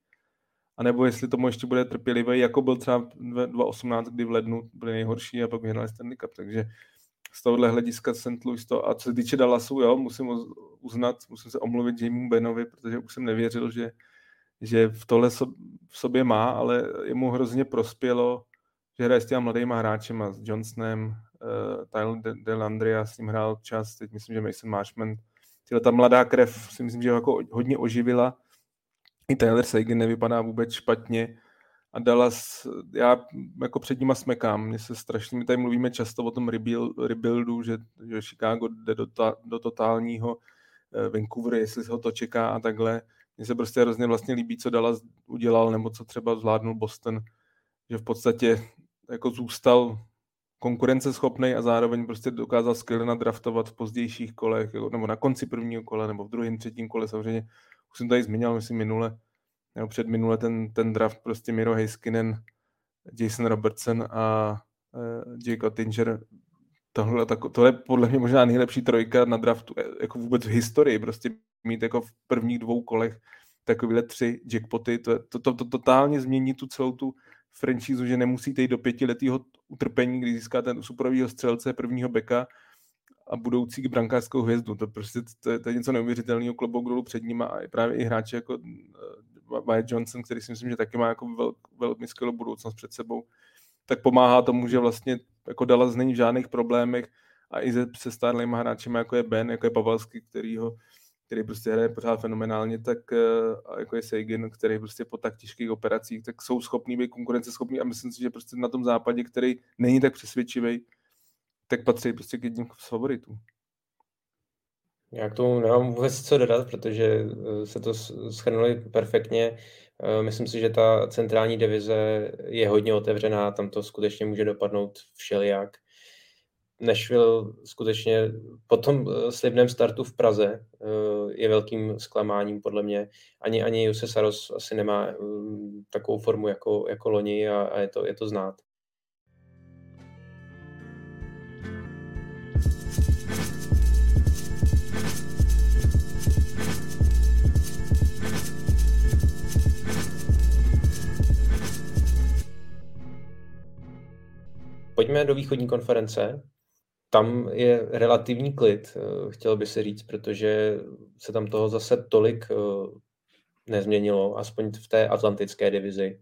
anebo jestli tomu ještě bude trpělivý, jako byl třeba 2018, kdy v lednu byli nejhorší a pak vyhrali Stanley Cup, takže z tohohle hlediska St. Louis to, a co se týče Dallasu, jo, musím uznat, musím se omluvit Jamieu Benovi, protože už jsem nevěřil, že, že v tohle so, v sobě má, ale jemu hrozně prospělo, že hraje s těma mladýma hráčema, s Johnsonem, uh, Tyler Delandria s ním hrál čas, teď myslím, že Mason Marshman, tyhle ta mladá krev si myslím, že ho jako hodně oživila i Taylor Sagan nevypadá vůbec špatně a Dallas, já jako před nima smekám, mně se strašně, my tady mluvíme často o tom rebuildu, že, že Chicago jde do, ta, do totálního eh, Vancouver, jestli se ho to čeká a takhle. Mně se prostě hrozně vlastně líbí, co Dallas udělal, nebo co třeba zvládnul Boston, že v podstatě jako zůstal konkurenceschopný a zároveň prostě dokázal skvěle nadraftovat v pozdějších kolech, nebo na konci prvního kola, nebo v druhém, třetím kole samozřejmě už jsem tady zmínil, myslím minule, nebo před minule ten, ten draft prostě Miro Heiskinen, Jason Robertson a uh, Jake Ottinger, tohle, tak, tohle je podle mě možná nejlepší trojka na draftu e, jako vůbec v historii, prostě mít jako v prvních dvou kolech takovýhle tři jackpoty, to, to, to, to totálně změní tu celou tu franchise, že nemusíte jít do pětiletého utrpení, kdy získáte superového střelce, prvního beka a budoucí brankářskou hvězdu. To prostě to je, to je něco neuvěřitelného klobouk dolů před nimi a právě i hráči jako Wyatt Johnson, který si myslím, že taky má jako vel, velmi skvělou budoucnost před sebou, tak pomáhá tomu, že vlastně jako Dallas není v žádných problémech a i se, se stárlejma hráči, jako je Ben, jako je Pavalsky, který ho který prostě hraje pořád fenomenálně, tak uh, jako je Sagan, který prostě po tak těžkých operacích, tak jsou schopní být konkurenceschopní a myslím si, že prostě na tom západě, který není tak přesvědčivý, tak patří prostě k jedním z favoritů. Já k tomu nemám vůbec co dodat, protože eh, se to schrnuli perfektně. Eh, myslím si, že ta centrální divize je hodně otevřená, tam to skutečně může dopadnout všelijak. Nashville skutečně po tom eh, slibném startu v Praze je velkým zklamáním podle mě. Ani, ani Jose Saros asi nemá takovou formu jako, jako loni a, a je, to, je to znát. Pojďme do východní konference. Tam je relativní klid, eh, chtěl by se říct, protože se tam toho zase tolik eh, nezměnilo, aspoň v té atlantické divizi.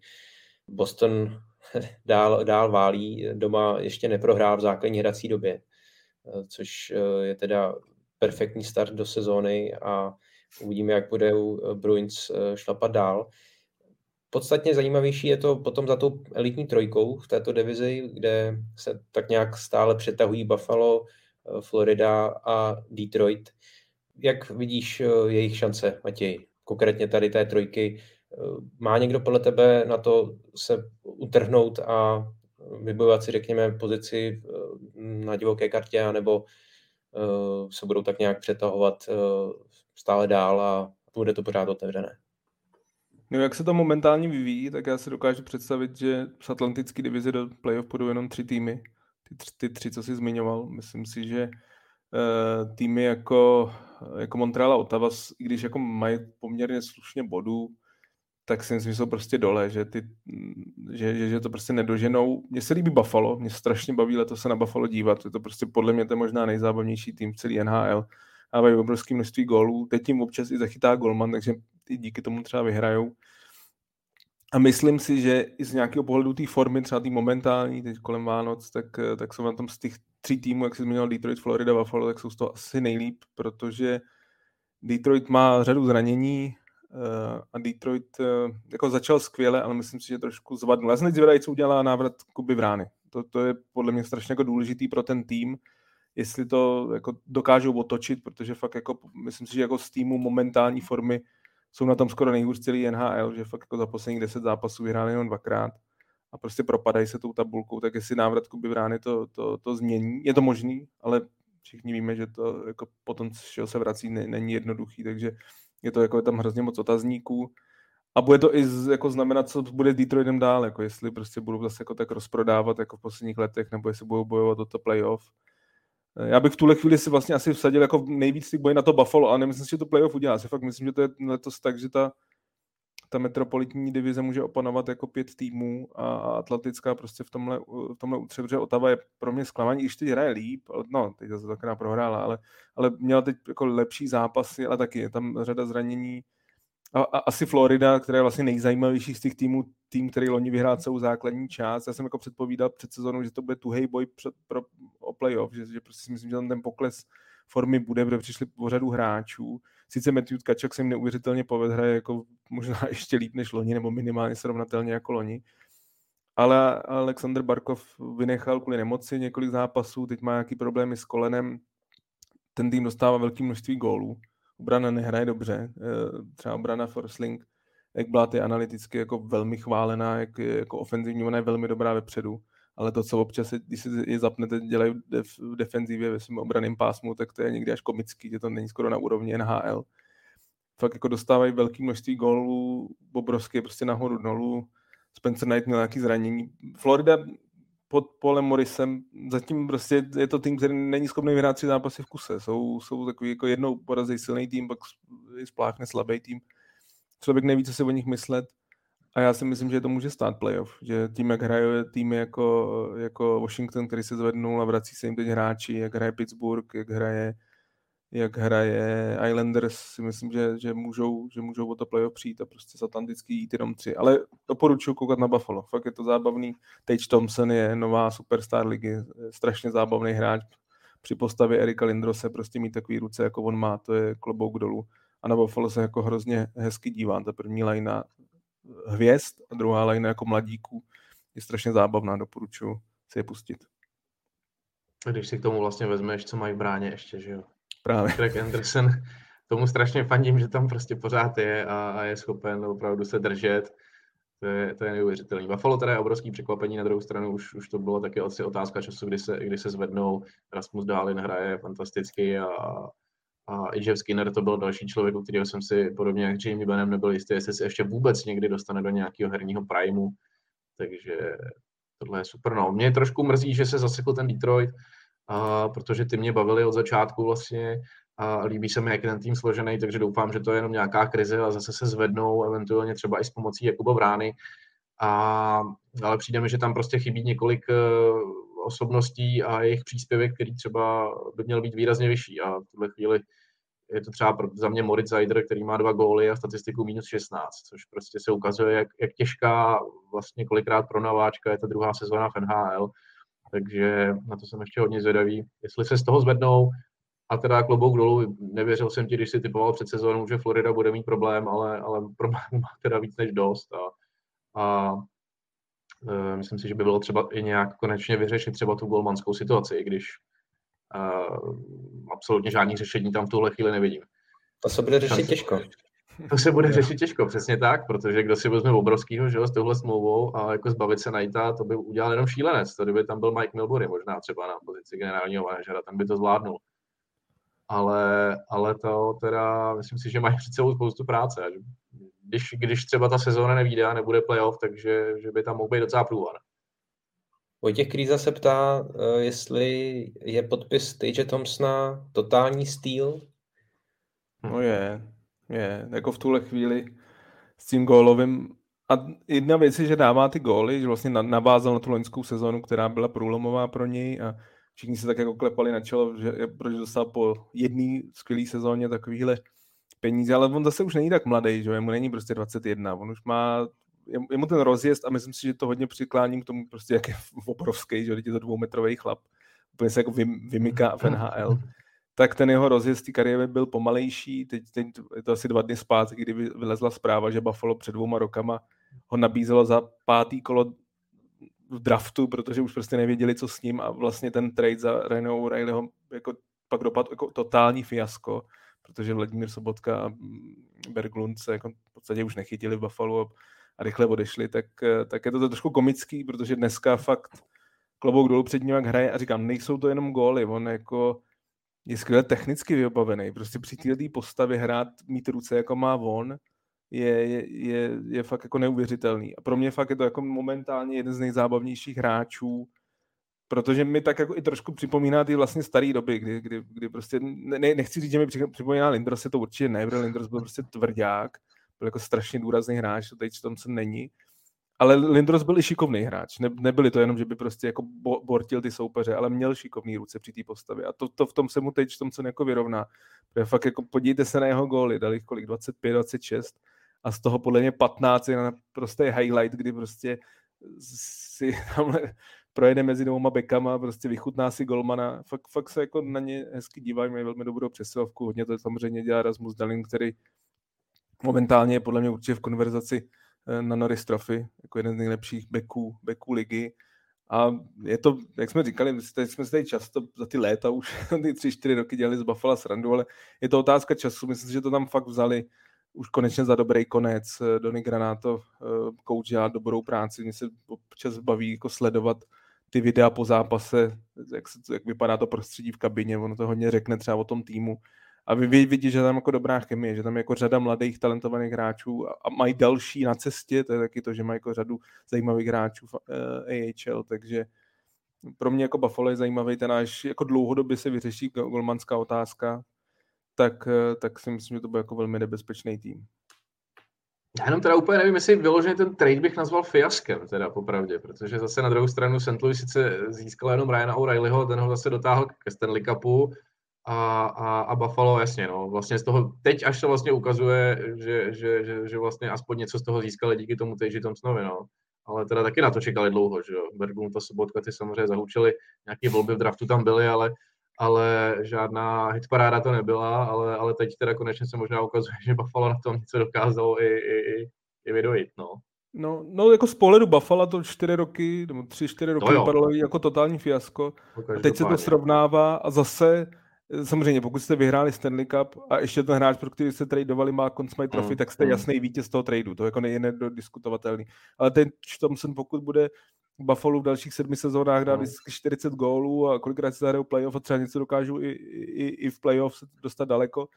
Boston dál, dál válí, doma ještě neprohrál v základní hrací době, eh, což je teda perfektní start do sezóny a uvidíme, jak bude Bruins šlapat dál. Podstatně zajímavější je to potom za tou elitní trojkou v této divizi, kde se tak nějak stále přetahují Buffalo, eh, Florida a Detroit. Jak vidíš eh, jejich šance, Matěj? Konkrétně tady té trojky. Eh, má někdo podle tebe na to se utrhnout a vybojovat si, řekněme, pozici na divoké kartě, anebo se budou tak nějak přetahovat stále dál a bude to pořád otevřené? No, jak se to momentálně vyvíjí, tak já si dokážu představit, že z Atlantické divize do playoff půjdou jenom tři týmy. Ty, tři, ty tři, co jsi zmiňoval. Myslím si, že uh, týmy jako, jako Montreal a Ottawa, i když jako mají poměrně slušně bodů, tak si myslím, že jsou prostě dole, že, ty, že, že, že to prostě nedoženou. Mně se líbí Buffalo, mě strašně baví letos se na Buffalo dívat, je to prostě podle mě to je možná nejzábavnější tým v celý NHL. A mají obrovské množství gólů, teď tím občas i zachytá golman, takže i díky tomu třeba vyhrajou. A myslím si, že i z nějakého pohledu té formy, třeba té momentální, teď kolem Vánoc, tak, tak jsou na tom z těch tří týmů, jak jsi zmínil Detroit, Florida, Buffalo, tak jsou z toho asi nejlíp, protože Detroit má řadu zranění uh, a Detroit uh, jako začal skvěle, ale myslím si, že trošku zvadnul. Já jsem zvědavý, co udělá návrat Kuby Vrány. To, to je podle mě strašně jako důležitý pro ten tým, jestli to jako dokážou otočit, protože fakt jako, myslím si, že jako z týmu momentální formy jsou na tom skoro nejhůř celý NHL, že fakt jako za posledních deset zápasů vyhráli jenom dvakrát a prostě propadají se tou tabulkou, tak jestli návrat Kuby Brány to, to, to změní. Je to možný, ale všichni víme, že to jako potom, čeho se vrací, ne, není jednoduchý, takže je to jako je tam hrozně moc otazníků. A bude to i z, jako znamenat, co bude s Detroitem dál, jako jestli prostě budou zase jako tak rozprodávat jako v posledních letech, nebo jestli budou bojovat o to playoff. Já bych v tuhle chvíli si vlastně asi vsadil jako nejvíc ty boje na to Buffalo, ale nemyslím si, že to playoff udělá. Já si fakt myslím, že to je letos tak, že ta, ta metropolitní divize může opanovat jako pět týmů a, Atlantická prostě v tomhle, v tomhle utře, protože Otava je pro mě zklamání, když teď hraje líp, no, teď to takrát prohrála, ale, ale měla teď jako lepší zápasy, ale taky je tam řada zranění, a, a asi Florida, která je vlastně nejzajímavější z těch týmů, tým, který loni vyhrál celou základní část. Já jsem jako předpovídal před sezónou, že to bude tuhej boj před, pro, o playoff, že, že prostě si myslím, že tam ten pokles formy bude, protože přišli po řadu hráčů. Sice Matthew Tkačak se jim neuvěřitelně povedl, hraje jako možná ještě líp než loni, nebo minimálně srovnatelně jako loni. Ale Alexander Barkov vynechal kvůli nemoci několik zápasů, teď má nějaký problémy s kolenem. Ten tým dostává velké množství gólů obrana nehraje dobře. Eh, třeba obrana Forsling, jak byla ty analyticky jako velmi chválená, jak je jako ofenzivní, ona je velmi dobrá vepředu, ale to, co občas, když si je zapnete, dělají v defenzivě ve svém obraném pásmu, tak to je někdy až komický, že to není skoro na úrovni NHL. Fakt jako dostávají velké množství gólů, obrovské prostě nahoru dolů. Spencer Knight měl nějaký zranění. Florida pod Polem Morrisem zatím prostě je to tým, který není schopný vyhrát tři zápasy v kuse. Jsou, jsou takový jako jednou porazí silný tým, pak spláchne slabý tým. Člověk neví, co si o nich myslet. A já si myslím, že to může stát playoff. Že tím, jak hraje týmy jako, jako Washington, který se zvednul a vrací se jim teď hráči, jak hraje Pittsburgh, jak hraje jak hraje Islanders, si myslím, že, že, můžou, že můžou o to playoff přijít a prostě z Atlantický jít jenom tři. Ale doporučuji koukat na Buffalo. Fakt je to zábavný. Tage Thompson je nová superstar ligy, strašně zábavný hráč. při postavě Erika Lindrose prostě mít takový ruce, jako on má, to je klobouk dolů. A na Buffalo se jako hrozně hezky dívám. Ta první lajna hvězd a druhá lajna jako mladíků je strašně zábavná, doporučuji si je pustit. Když si k tomu vlastně vezmeš, co mají v bráně ještě, že jo? Právě. Craig Anderson, tomu strašně fandím, že tam prostě pořád je a, a je schopen opravdu se držet. To je, to je neuvěřitelný. Buffalo teda je obrovský překvapení, na druhou stranu už, už to bylo taky asi otázka času, kdy se, kdy se zvednou. Rasmus Dálin hraje fantasticky a, a i Jeff Skinner to byl další člověk, u kterého jsem si podobně jak Jamie Benham nebyl jistý, jestli se ještě vůbec někdy dostane do nějakého herního primeu. Takže tohle je super. No. Mě trošku mrzí, že se zasekl ten Detroit, a, protože ty mě bavili od začátku vlastně a líbí se mi, jak je ten tým složený, takže doufám, že to je jenom nějaká krize a zase se zvednou, eventuálně třeba i s pomocí Jakuba Vrány. A, ale přijde mi, že tam prostě chybí několik uh, osobností a jejich příspěvek, který třeba by měl být výrazně vyšší. A v tuhle chvíli je to třeba za mě Moritz Zajder, který má dva góly a statistiku minus 16, což prostě se ukazuje, jak, jak těžká vlastně kolikrát pro nováčka je ta druhá sezóna v NHL. Takže na to jsem ještě hodně zvědavý. Jestli se z toho zvednou, a teda klobouk dolů, nevěřil jsem ti, když si typoval před sezónou, že Florida bude mít problém, ale, ale problémů má teda víc než dost. A, a e, myslím si, že by bylo třeba i nějak konečně vyřešit třeba tu golmanskou situaci, i když e, absolutně žádný řešení tam v tuhle chvíli nevidím. To se bude řešit těžko. To se bude řešit těžko, přesně tak, protože kdo si vezme obrovskýho, že jo, s touhle smlouvou a jako zbavit se Najta, to by udělal jenom šílenec. To kdyby tam byl Mike Milbury možná třeba na pozici generálního manažera, ten by to zvládnul ale, ale to teda, myslím si, že mají před sebou spoustu práce. Když, když třeba ta sezóna nevíde a nebude playoff, takže že by tam mohl být docela průvar. Vojtěch Krýza se ptá, eh, jestli je podpis Tage Thompsona totální styl. No je, je. Jako v tuhle chvíli s tím gólovým. A jedna věc je, že dává ty góly, že vlastně navázal na tu loňskou sezonu, která byla průlomová pro něj a všichni se tak jako klepali na čelo, že proč dostal po jedné skvělé sezóně takovýhle peníze, ale on zase už není tak mladý, že mu není prostě 21, on už má, je, je mu ten rozjezd a myslím si, že to hodně přikláním k tomu prostě, jak je obrovský, že je to dvoumetrový chlap, úplně se jako vymyká v NHL, tak ten jeho rozjezd té kariéry byl pomalejší, teď, teď je to asi dva dny zpátky, kdy vylezla zpráva, že Buffalo před dvouma rokama ho nabízelo za pátý kolo v draftu, protože už prostě nevěděli, co s ním a vlastně ten trade za Reno O'Reillyho jako pak dopadl jako totální fiasko, protože Vladimír Sobotka a Berglund se jako v podstatě už nechytili v Buffalo a, rychle odešli, tak, tak je to trošku komický, protože dneska fakt klobouk dolů před ním, jak hraje a říkám, nejsou to jenom góly, on jako je skvěle technicky vybavený, prostě při této postavě hrát, mít ruce, jako má on, je, je, je, je fakt jako neuvěřitelný. A pro mě fakt je to jako momentálně jeden z nejzábavnějších hráčů, protože mi tak jako i trošku připomíná ty vlastně staré doby, kdy, kdy, kdy prostě, ne, nechci říct, že mi připomíná Lindros, je to určitě ne, protože Lindros byl prostě tvrdák, byl jako strašně důrazný hráč, to teď v tom se není. Ale Lindros byl i šikovný hráč. Ne, nebyli to jenom, že by prostě jako bo, bortil ty soupeře, ale měl šikovný ruce při té postavě. A to, to, v tom se mu teď v tom se jako vyrovná. Protože fakt jako podívejte se na jeho góly, dali kolik, 25, 26 a z toho podle mě 15 je prostě highlight, kdy prostě si tamhle projede mezi dvouma bekama, prostě vychutná si golmana. Fakt, fakt se jako na ně hezky dívají, mají velmi dobrou přesilovku. Hodně to samozřejmě dělá Rasmus Dalin, který momentálně je podle mě určitě v konverzaci na Norris Trophy, jako jeden z nejlepších beků, beků ligy. A je to, jak jsme říkali, jsme se tady často za ty léta už ty tři, čtyři roky dělali z Buffalo srandu, ale je to otázka času. Myslím že to tam fakt vzali už konečně za dobrý konec. Eh, Doni Granato kouč eh, dělá dobrou práci, mě se občas baví jako sledovat ty videa po zápase, jak, se, jak vypadá to prostředí v kabině, ono to hodně řekne třeba o tom týmu. A vy vidíte, že tam jako dobrá chemie, že tam je jako řada mladých talentovaných hráčů a, mají další na cestě, to je taky to, že mají jako řadu zajímavých hráčů v eh, AHL, takže pro mě jako Buffalo je zajímavý ten až jako dlouhodobě se vyřeší golmanská otázka, tak, eh, tak si myslím, že to bude jako velmi nebezpečný tým. Já jenom teda úplně nevím, jestli vyloženě ten trade bych nazval fiaskem, teda popravdě, protože zase na druhou stranu St. Louis sice získal jenom Ryana O'Reillyho, ten ho zase dotáhl ke Stanley Cupu a, a, a Buffalo, jasně, no, vlastně z toho, teď až se vlastně ukazuje, že, že, že, že vlastně aspoň něco z toho získali díky tomu Tage Thompsonovi, no. Ale teda taky na to čekali dlouho, že jo. Berglund a Sobotka ty samozřejmě zahučili, nějaké volby v draftu tam byly, ale ale žádná hitparáda to nebyla, ale, ale teď teda konečně se možná ukazuje, že Buffalo na tom něco dokázalo i, i, i vydojit, no. No, no, jako z pohledu Buffalo to čtyři roky, nebo tři, čtyři roky vypadalo jako totální fiasko. A teď se to srovnává a zase, samozřejmě, pokud jste vyhráli Stanley Cup a ještě ten hráč, pro který jste tradovali, má Conn Trophy, mm, tak jste mm. jasný vítěz toho tradu. To jako je nediskutovatelný. Ale ten Thompson, pokud bude Buffalo v dalších sedmi sezónách dá no. vždycky 40 gólů a kolikrát se zahrajou playoff a třeba něco dokážou i, i, i v playoff se dostat daleko,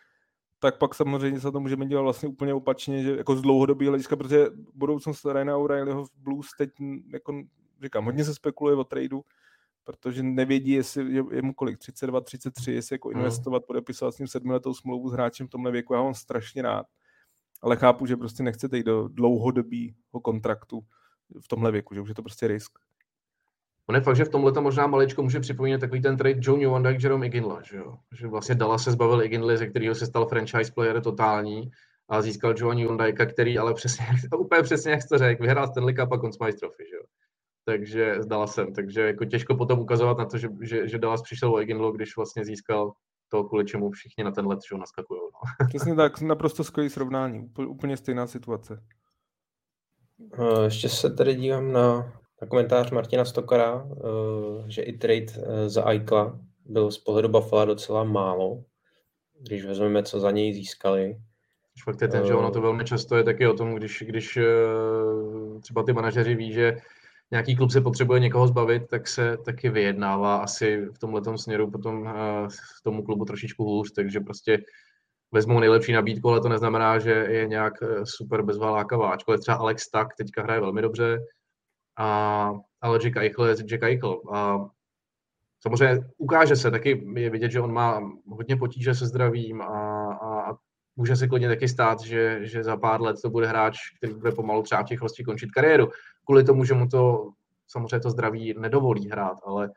tak pak samozřejmě se to můžeme dělat vlastně úplně opačně, že jako z dlouhodobého hlediska, protože budoucnost Ryana O'Reillyho v Blues teď, jako říkám, hodně se spekuluje o tradu, protože nevědí, jestli je, mu kolik, 32, 33, jestli jako hmm. investovat, podepisovat s ním sedmiletou smlouvu s hráčem v tomhle věku, já mám strašně rád, ale chápu, že prostě nechcete jít do dlouhodobého kontraktu v tomhle věku, že už je to prostě risk. On je fakt, že v tomhle to možná maličko může připomínat takový ten trade Joe Newanda Jerome Iginla, že jo? Že vlastně Dallas se zbavil Iginly, ze kterého se stal franchise player totální a získal Joe Newandajka, který ale přesně, úplně přesně jak jsi to řekl, vyhrál Stanley Cup a Conn Trophy, že jo? Takže zdala jsem, takže jako těžko potom ukazovat na to, že, že, že Dallas přišel o Iginlo, když vlastně získal to, kvůli čemu všichni na ten let show naskakují. No. Přesně tak, naprosto skvělý srovnání, úplně stejná situace. Eh, ještě se tady dívám na, na komentář Martina Stokara, eh, že i trade eh, za Aikla byl z pohledu Buffalo docela málo, když vezmeme, co za něj získali. Fakt je ten, že ono to velmi často je taky o tom, když, když třeba ty manažeři ví, že nějaký klub se potřebuje někoho zbavit, tak se taky vyjednává asi v tomhle směru potom v tomu klubu trošičku hůř, takže prostě vezmou nejlepší nabídku, ale to neznamená, že je nějak eh, super bezvalákavá. Ačkoliv třeba Alex Tak teďka hraje velmi dobře, a, ale Jack Eichel je Jack Eichel. A samozřejmě ukáže se, taky je vidět, že on má hodně potíže se zdravím a může se klidně taky stát, že, že za pár let to bude hráč, který bude pomalu třeba v těch končit kariéru. Kvůli tomu, že mu to samozřejmě to zdraví nedovolí hrát, ale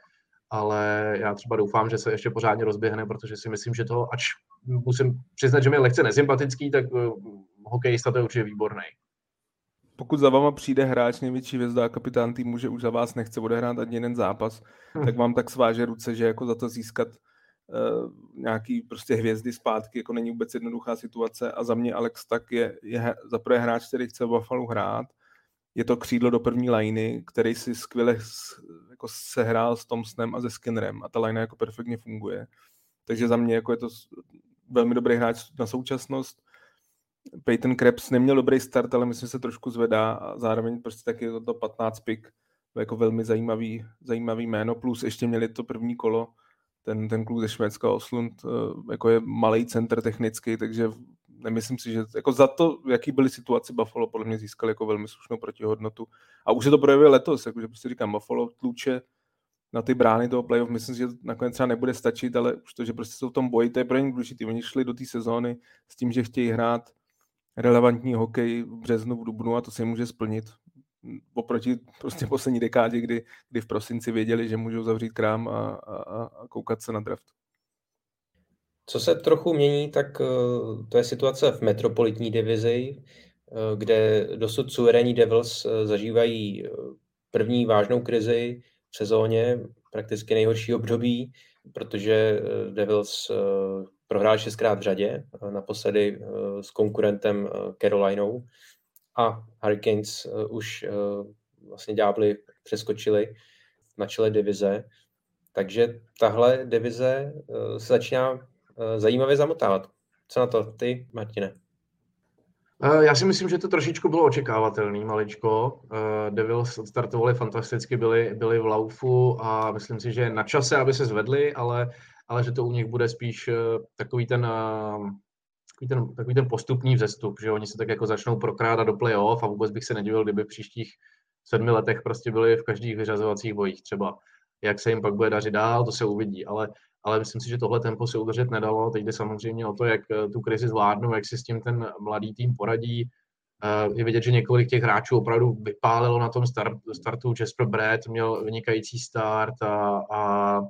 ale já třeba doufám, že se ještě pořádně rozběhne, protože si myslím, že to, ač musím přiznat, že mi je lehce nesympatický, tak uh, hokejista to je určitě výborný. Pokud za váma přijde hráč největší hvězda a kapitán týmu, že už za vás nechce odehrát ani jeden zápas, hmm. tak vám tak sváže ruce, že jako za to získat nějaký prostě hvězdy zpátky, jako není vůbec jednoduchá situace a za mě Alex tak je, je za prvé hráč, který chce Buffalo hrát, je to křídlo do první liny, který si skvěle jako sehrál s Thompsonem a se Skinnerem a ta line jako perfektně funguje. Takže za mě jako je to velmi dobrý hráč na současnost. Peyton Krebs neměl dobrý start, ale myslím, že se trošku zvedá a zároveň prostě taky to, to 15 pick jako velmi zajímavý, zajímavý jméno, plus ještě měli to první kolo, ten, ten kluk ze Švédska Oslund, eh, jako je malý center technicky, takže nemyslím si, že jako za to, jaký byly situace Buffalo, podle mě získal jako velmi slušnou protihodnotu. A už se to projevuje letos, jakože prostě říkám, Buffalo tluče na ty brány toho playoff, myslím si, že nakonec třeba nebude stačit, ale už to, že prostě jsou v tom boji, to je pro ně důležité. Oni šli do té sezóny s tím, že chtějí hrát relevantní hokej v březnu, v dubnu a to se jim může splnit. Oproti prostě poslední dekádě, kdy, kdy v prosinci věděli, že můžou zavřít krám a, a, a koukat se na draft. Co se trochu mění, tak eh, to je situace v metropolitní divizi, eh, kde dosud suverénní Devils eh, zažívají první vážnou krizi v sezóně, prakticky nejhorší období, protože Devils prohrál šestkrát v řadě, naposledy s konkurentem Carolinou a Hurricanes už vlastně ďábli přeskočili na čele divize. Takže tahle divize se začíná Eh, zajímavě zamotávat. Co na to ty, Martine? Eh, já si myslím, že to trošičku bylo očekávatelný, maličko. Eh, Devils odstartovali fantasticky, byli, byli v laufu a myslím si, že na čase, aby se zvedli, ale, ale že to u nich bude spíš takový ten, takový ten, takový ten postupný vzestup, že oni se tak jako začnou prokrádat do playoff a vůbec bych se nedivil, kdyby v příštích sedmi letech prostě byli v každých vyřazovacích bojích třeba. Jak se jim pak bude dařit dál, to se uvidí, ale ale myslím si, že tohle tempo se udržet nedalo. Teď jde samozřejmě o to, jak eh, tu krizi zvládnou, jak si s tím ten mladý tým poradí. Eh, je vidět, že několik těch hráčů opravdu vypálilo na tom start, startu. Jasper Brett měl vynikající start a, a,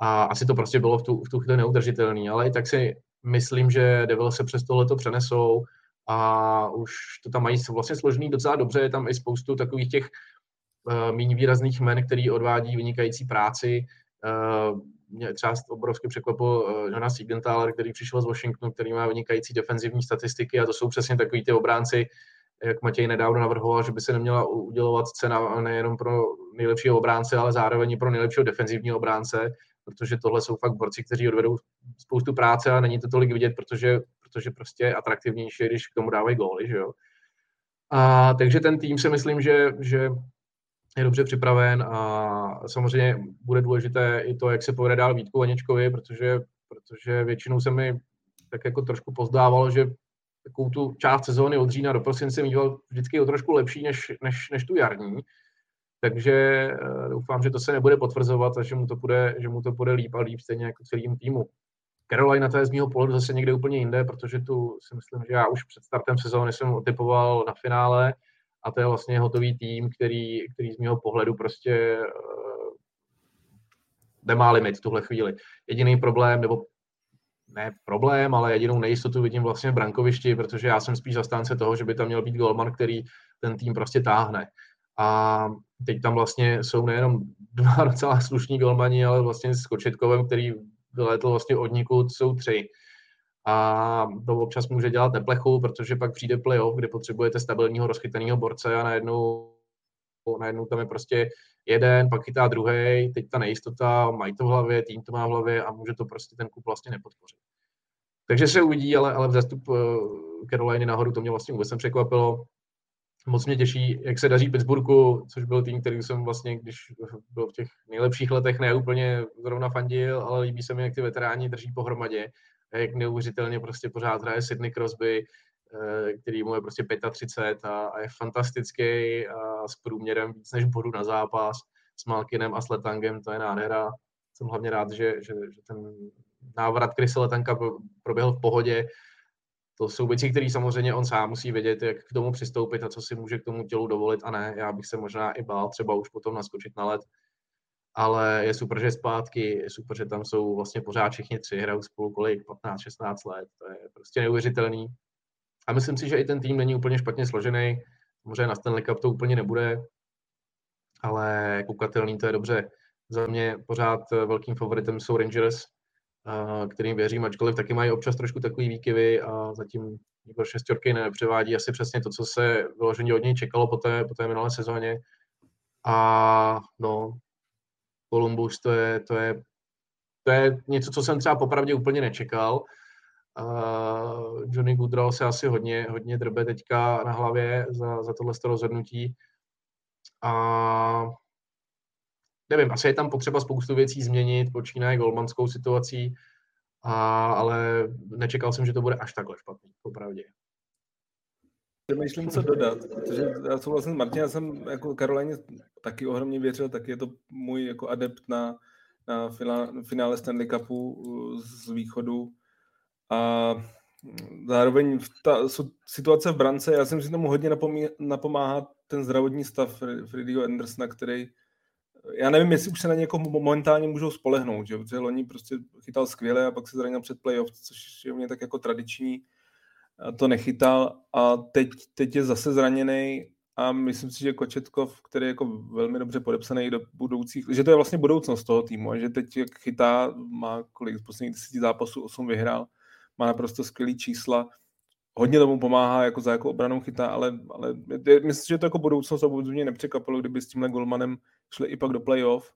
a asi to prostě bylo v tu, v tu chvíli neudržitelný, ale i tak si myslím, že Devil se přes tohle to přenesou a už to tam mají vlastně složený docela dobře, je tam i spoustu takových těch uh, méně výrazných men, který odvádí vynikající práci. Uh, mě třeba obrovsky překvapil uh, Jonas Siegenthaler, který přišel z Washingtonu, který má vynikající defenzivní statistiky a to jsou přesně takový ty obránci, jak Matěj nedávno navrhoval, že by se neměla udělovat cena nejenom pro nejlepšího obránce, ale zároveň i pro nejlepšího defenzivního obránce, protože tohle jsou fakt borci, kteří odvedou spoustu práce a není to tolik vidět, protože, protože prostě je atraktivnější, když k tomu dávají góly, že jo. A, takže ten tým si myslím, že, že je dobře připraven a samozřejmě bude důležité i to, jak se povede dál Vítku Vaněčkovi, protože, protože většinou se mi tak jako trošku pozdávalo, že takovou tu část sezóny od října do prosince mýval vždycky o trošku lepší než, než, než tu jarní. Takže eh, doufám, že to se nebude potvrzovat a že mu to bude, že mu to bude líp a líp stejně jako celým týmu. Carolina to je z mého pohledu zase někde úplně jinde, protože tu si myslím, že já už před startem sezóny jsem otypoval na finále a to je vlastně hotový tým, který, který z mého pohledu prostě uh, nemá limit v tuhle chvíli. Jediný problém, nebo ne problém, ale jedinou nejistotu vidím vlastně v brankovišti, protože já jsem spíš zastánce toho, že by tam měl být golman, který ten tým prostě táhne. A teď tam vlastně jsou nejenom dva docela slušní golmani, ale vlastně s Kočetkovem, který vylétl vlastně od nikud, jsou tři. A to občas může dělat neplechu, protože pak přijde playoff, kde potřebujete stabilního rozchytaného borce a najednou, najednou tam je prostě jeden, pak chytá druhý, teď ta nejistota, mají to v hlavě, tým to má v hlavě a může to prostě ten kup vlastně nepodpořit. Takže se uvidí, ale, ale vzestup eh, Caroliny nahoru, to mě vlastně vůbec nepřekvapilo. Moc mě těší, jak se daří Pittsburghu, což byl tým, který jsem vlastně, když byl v těch nejlepších letech, ne úplně zrovna fandil, ale líbí se mi, jak ty veteráni drží pohromadě, jak neuvěřitelně prostě pořád hraje Sidney Crosby, eh, který mu je prostě 35 a, a je fantastický a s průměrem víc než bodu na zápas s Malkinem a s Letangem, to je nádhera. Jsem hlavně rád, že, že, že ten návrat Krise Letanka proběhl v pohodě, to jsou věci, které samozřejmě on sám musí vědět, jak k tomu přistoupit a co si může k tomu tělu dovolit a ne. Já bych se možná i bál třeba už potom naskočit na led. Ale je super, že zpátky, je super, že tam jsou vlastně pořád všichni tři, hrajou spolu kolik, 15-16 let, to je prostě neuvěřitelný. A myslím si, že i ten tým není úplně špatně složený, možná na Stanley Cup to úplně nebude, ale koukatelný to je dobře. Za mě pořád velkým favoritem jsou Rangers, kterým věřím, ačkoliv taky mají občas trošku takový výkyvy a zatím Igor Šestorky nepřevádí asi přesně to, co se vyloženě od něj čekalo po té, po té minulé sezóně. A no, Columbus to je, to je, to je něco, co jsem třeba popravdě úplně nečekal. Uh, Johnny Goodrow se asi hodně, hodně drbe teďka na hlavě za, za tohle rozhodnutí. A nevím, asi je tam potřeba spoustu věcí změnit, počínaje golmanskou situací, a, ale nečekal jsem, že to bude až takhle špatný, popravdě. Přemýšlím, co dodat, protože já souhlasím s Martin, já jsem jako Karolíně taky ohromně věřil, taky je to můj jako adept na, na finále Stanley Cupu uh, z východu a zároveň ta situace v brance, já jsem si tomu hodně napomí, napomáhá ten zdravotní stav Freddieho Andersona, který já nevím, jestli už se na někoho momentálně můžou spolehnout, že? protože loni prostě chytal skvěle a pak se zranil před playoff, což je u mě tak jako tradiční, a to nechytal a teď, teď je zase zraněný a myslím si, že Kočetkov, který je jako velmi dobře podepsaný do budoucích, že to je vlastně budoucnost toho týmu a že teď jak chytá, má kolik z posledních deseti zápasů, osm vyhrál, má naprosto skvělý čísla, hodně tomu pomáhá, jako za jakou obranou chytá, ale, ale myslím, že to jako budoucnost a vůbec mě nepřekvapilo, kdyby s tímhle Golmanem šli i pak do playoff,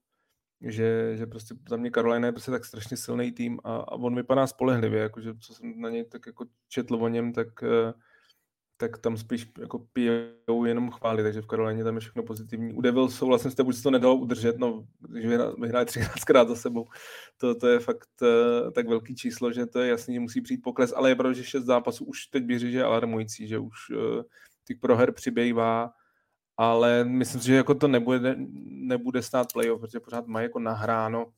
že, že prostě za mě Carolina je prostě tak strašně silný tým a, a on vypadá spolehlivě, jakože co jsem na něj tak jako četl o něm, tak, eh, tak tam spíš jako pijou jenom chvály, takže v Karolíně tam je všechno pozitivní. U Devils jsou vlastně s tebou se to nedalo udržet, no, když vyhráli 13krát za sebou, to, to je fakt uh, tak velký číslo, že to je jasný, že musí přijít pokles, ale je pravda, že šest zápasů už teď běží, že je alarmující, že už uh, těch proher přibývá ale myslím si, že jako to nebude, nebude stát playoff, protože pořád mají jako nahráno.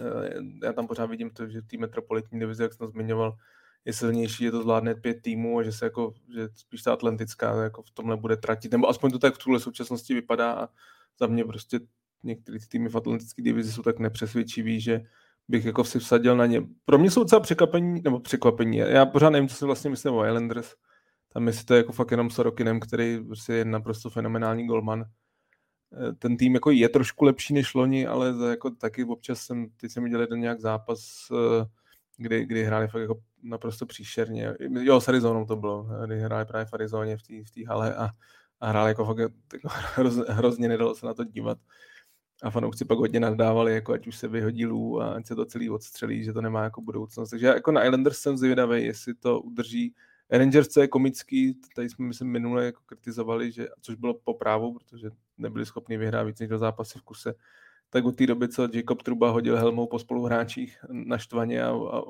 Eh, já tam pořád vidím to, že tým metropolitní divize, jak jsem zmiňoval, je silnější, že to zvládne pět týmů a že se jako, že spíš ta atlantická jako v tomhle bude tratit, nebo aspoň to tak v tuhle současnosti vypadá a za mě prostě některé týmy v atlantické divizi jsou tak nepřesvědčivý, že bych jako si vsadil na ně. Pro mě jsou docela překvapení, nebo překvapení. Já pořád nevím, co si vlastně myslím o Islanders. Tam jestli to je jako fakt jenom Sorokinem, který prostě je naprosto fenomenální golman. ten tým jako je trošku lepší než loni, ale jako taky občas jsem, teď jsem viděl jeden nějak zápas, kdy, kdy hráli fakt jako naprosto příšerně. Jo, s Arizonou to bylo, kdy hráli právě v Arizoně v té v hale a, a hráli jako fakt jako hroz, hrozně nedalo se na to dívat. A fanoušci pak hodně nadávali, jako ať už se vyhodí lů a ať se to celý odstřelí, že to nemá jako budoucnost. Takže jako na Islanders jsem zvědavý, jestli to udrží. Rangers, co je komický, tady jsme myslím minule jako kritizovali, že, což bylo po právu, protože nebyli schopni vyhrát víc než do zápasy v kuse, tak od té doby, co Jacob Truba hodil helmou po spoluhráčích naštvaně a, a,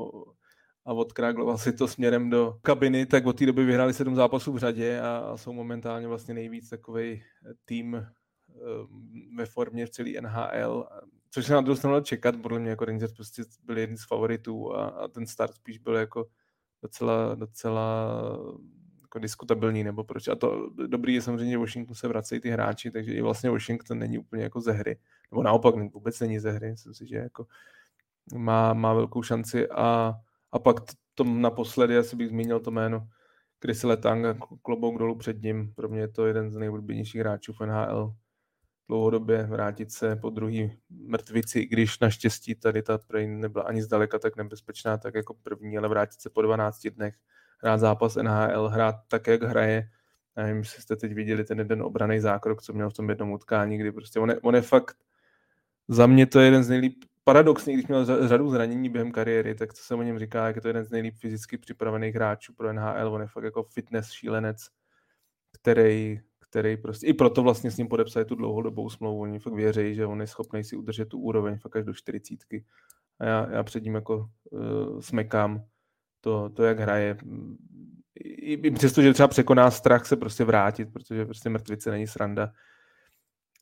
a odkrágloval si to směrem do kabiny, tak od té doby vyhráli sedm zápasů v řadě a, jsou momentálně vlastně nejvíc takový tým eh, ve formě v celý NHL, což se na druhou stranu čekat, podle mě jako Rangers prostě byli jedni z favoritů a, a ten start spíš byl jako docela, docela jako diskutabilní, nebo proč. A to dobrý je samozřejmě, že Washington se vracejí ty hráči, takže i vlastně Washington není úplně jako ze hry. Nebo naopak vůbec není ze hry, myslím si, že jako má, má velkou šanci a, a pak to naposledy, asi bych zmínil to jméno Chris Letang, klobouk dolů před ním. Pro mě je to jeden z nejoblíbenějších hráčů v NHL. Dlouhodobě vrátit se po druhý mrtvici, i když naštěstí tady ta prej nebyla ani zdaleka tak nebezpečná, tak jako první, ale vrátit se po 12 dnech hrát zápas NHL, hrát tak, jak hraje. Já nevím, jestli jste teď viděli ten jeden obraný zákrok, co měl v tom jednom utkání, kdy prostě on je, on je fakt, za mě to je jeden z nejlíp, paradoxně, když měl řadu zranění během kariéry, tak co se o něm říká, jak je to jeden z nejlíp fyzicky připravených hráčů pro NHL, on je fakt jako fitness šílenec, který, který prostě, i proto vlastně s ním podepsali tu dlouhodobou smlouvu, oni fakt věří, že on je schopný si udržet tu úroveň fakt až do čtyřicítky. A já, já před ním jako uh, smekám to, to, jak hraje. I, i přesto, že třeba překoná strach se prostě vrátit, protože prostě mrtvice není sranda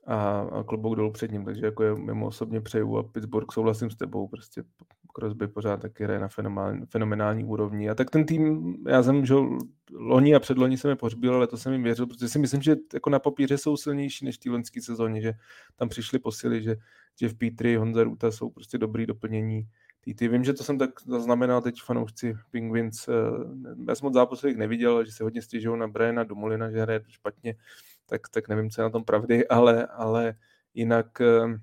a, a klobouk dolů před ním, takže jako je, mimo osobně přeju a Pittsburgh souhlasím s tebou, prostě Crosby pořád taky hraje na fenomenální, fenomenální úrovni. A tak ten tým, já jsem, že loni a předloni jsem je pohřbil, ale to jsem jim věřil, protože si myslím, že jako na papíře jsou silnější než v té loňské sezóně, že tam přišli posily, že Jeff Petry, Honza Ruta jsou prostě dobrý doplnění ty Vím, že to jsem tak zaznamenal teď fanoušci Penguins. Eh, já jsem od zápasu neviděl, že se hodně stěžují na Briana Dumolina, že hraje špatně, tak, tak nevím, co je na tom pravdy, ale, ale jinak, eh,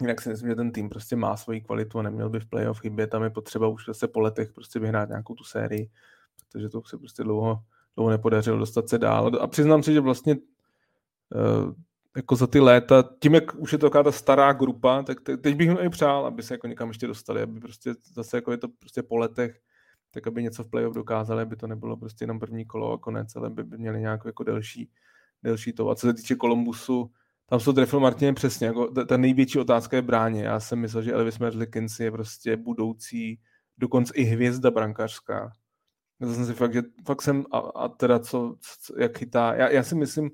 jinak si myslím, že ten tým prostě má svoji kvalitu a neměl by v playoff chybět. Tam je potřeba už zase po letech prostě vyhrát nějakou tu sérii, protože to se prostě dlouho, dlouho nepodařilo dostat se dál. A přiznám si, že vlastně uh, jako za ty léta, tím, jak už je to taková ta stará grupa, tak te, teď bych jim i přál, aby se jako někam ještě dostali, aby prostě zase jako je to prostě po letech, tak aby něco v playoff dokázali, aby to nebylo prostě jenom první kolo a konec, ale by, by měli nějakou jako delší, delší to. A co se týče Kolumbusu, tam se trefil Martin přesně, jako ta, ta, největší otázka je bráně. Já jsem myslel, že Elvis Merzlikins je prostě budoucí, dokonce i hvězda brankářská. Já jsem si fakt, že fakt jsem, a, a teda co, co, jak chytá, já, já si myslím,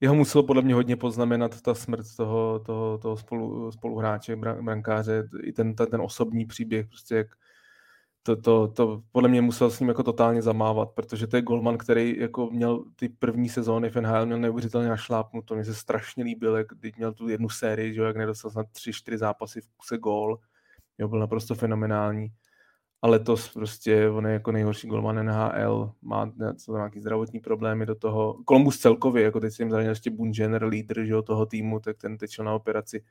jeho muselo podle mě hodně poznamenat ta smrt toho, toho, toho spolu, spoluhráče, brankáře, i ten, ten, ten osobní příběh, prostě jak to, to, to, podle mě musel s ním jako totálně zamávat, protože to je golman, který jako měl ty první sezóny v NHL, měl neuvěřitelně našlápnuto, mně se strašně líbil, jak když měl tu jednu sérii, že jak nedostal snad tři, čtyři zápasy v kuse gól, jo, byl naprosto fenomenální a letos prostě on je jako nejhorší golman NHL, má nějaký zdravotní problémy do toho. Columbus celkově, jako teď jsem zranil ještě Bungener, lídr že, toho týmu, tak ten teď na operaci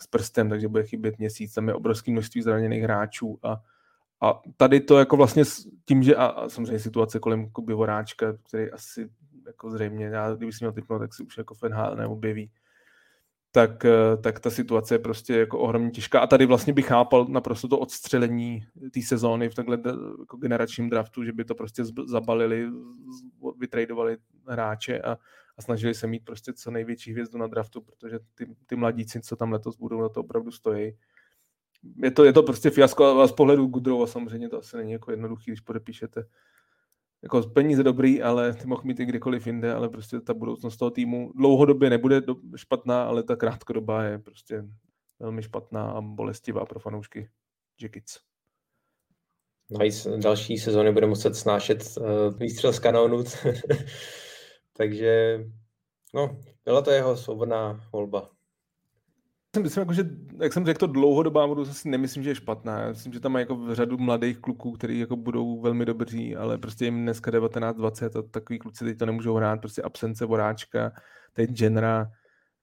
s prstem, takže bude chybět měsíc, tam je obrovské množství zraněných hráčů a, a tady to jako vlastně tím, že a, a samozřejmě situace kolem Kuby Voráčka, který asi jako zřejmě, já kdyby si měl typnout, tak si už jako v neobjeví, tak, eh, tak ta situace je prostě jako ohromně těžká. A tady vlastně bych chápal naprosto to odstřelení té sezóny v takhle jako generačním draftu, že by to prostě zabalili, vytradovali hráče a, a snažili se mít prostě co největší hvězdu na draftu, protože ty, ty mladíci, co tam letos budou, na to opravdu stojí. Je to, je to prostě fiasko a z pohledu Gudrova samozřejmě to asi není jako jednoduchý, když podepíšete. Jako peníze dobrý, ale ty mohl mít i kdykoliv jinde, ale prostě ta budoucnost toho týmu dlouhodobě nebude do, špatná, ale ta krátkodobá je prostě velmi špatná a bolestivá pro fanoušky Jackets. Navíc další sezóny bude muset snášet uh, výstřel z kanónu, takže no, byla to jeho svobodná volba myslím, jako, že, jak jsem řekl, to dlouhodobá budoucnost si nemyslím, že je špatná. Já myslím, že tam má jako řadu mladých kluků, kteří jako budou velmi dobří, ale prostě jim dneska 19-20 a takový kluci teď to nemůžou hrát, prostě absence Voráčka, teď Genera,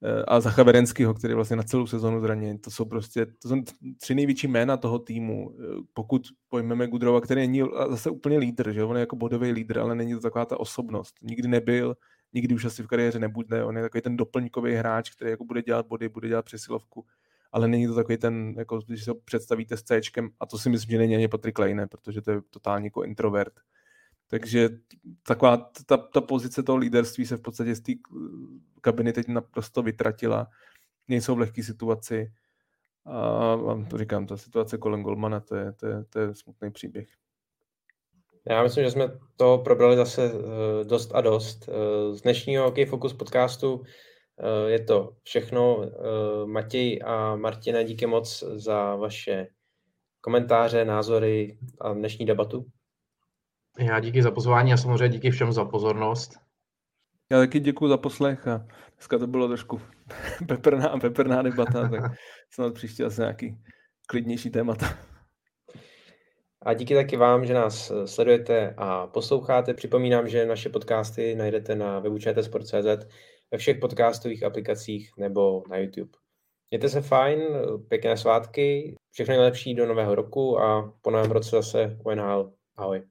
eh, a Zacha Verenskýho, který vlastně na celou sezonu zraněn. To jsou prostě, to jsou tři největší jména toho týmu. Eh, pokud pojmeme Gudrova, který není zase úplně lídr, že on je jako bodový lídr, ale není to taková ta osobnost. Nikdy nebyl, nikdy už asi v kariéře nebude. On je takový ten doplňkový hráč, který jako bude dělat body, bude dělat přesilovku, ale není to takový ten, jako když se ho představíte s C, a to si myslím, že není ani Patrick Lane, protože to je totálně jako introvert. Takže taková ta, ta pozice toho líderství se v podstatě z té kabiny teď naprosto vytratila. Nejsou v lehké situaci. A vám to říkám, ta situace kolem Golmana, to je, to je, to je smutný příběh. Já myslím, že jsme to probrali zase eh, dost a dost. Eh, z dnešního Hockey Focus podcastu eh, je to všechno. Matěj a Martina, díky moc za vaše komentáře, názory a dnešní debatu. Já díky za pozvání a samozřejmě díky všem za pozornost. Já taky děkuji za poslech a dneska to bylo trošku peprná, peprná debata, tak snad příště asi nějaký klidnější témata. A díky taky vám, že nás eh, sledujete a posloucháte. Připomínám, že naše podcasty najdete na webu čtsport.cz, ve všech podcastových aplikacích nebo na YouTube. Mějte se fajn, pěkné svátky, všechno nejlepší do nového roku a po novém roce zase UNHL. Ahoj.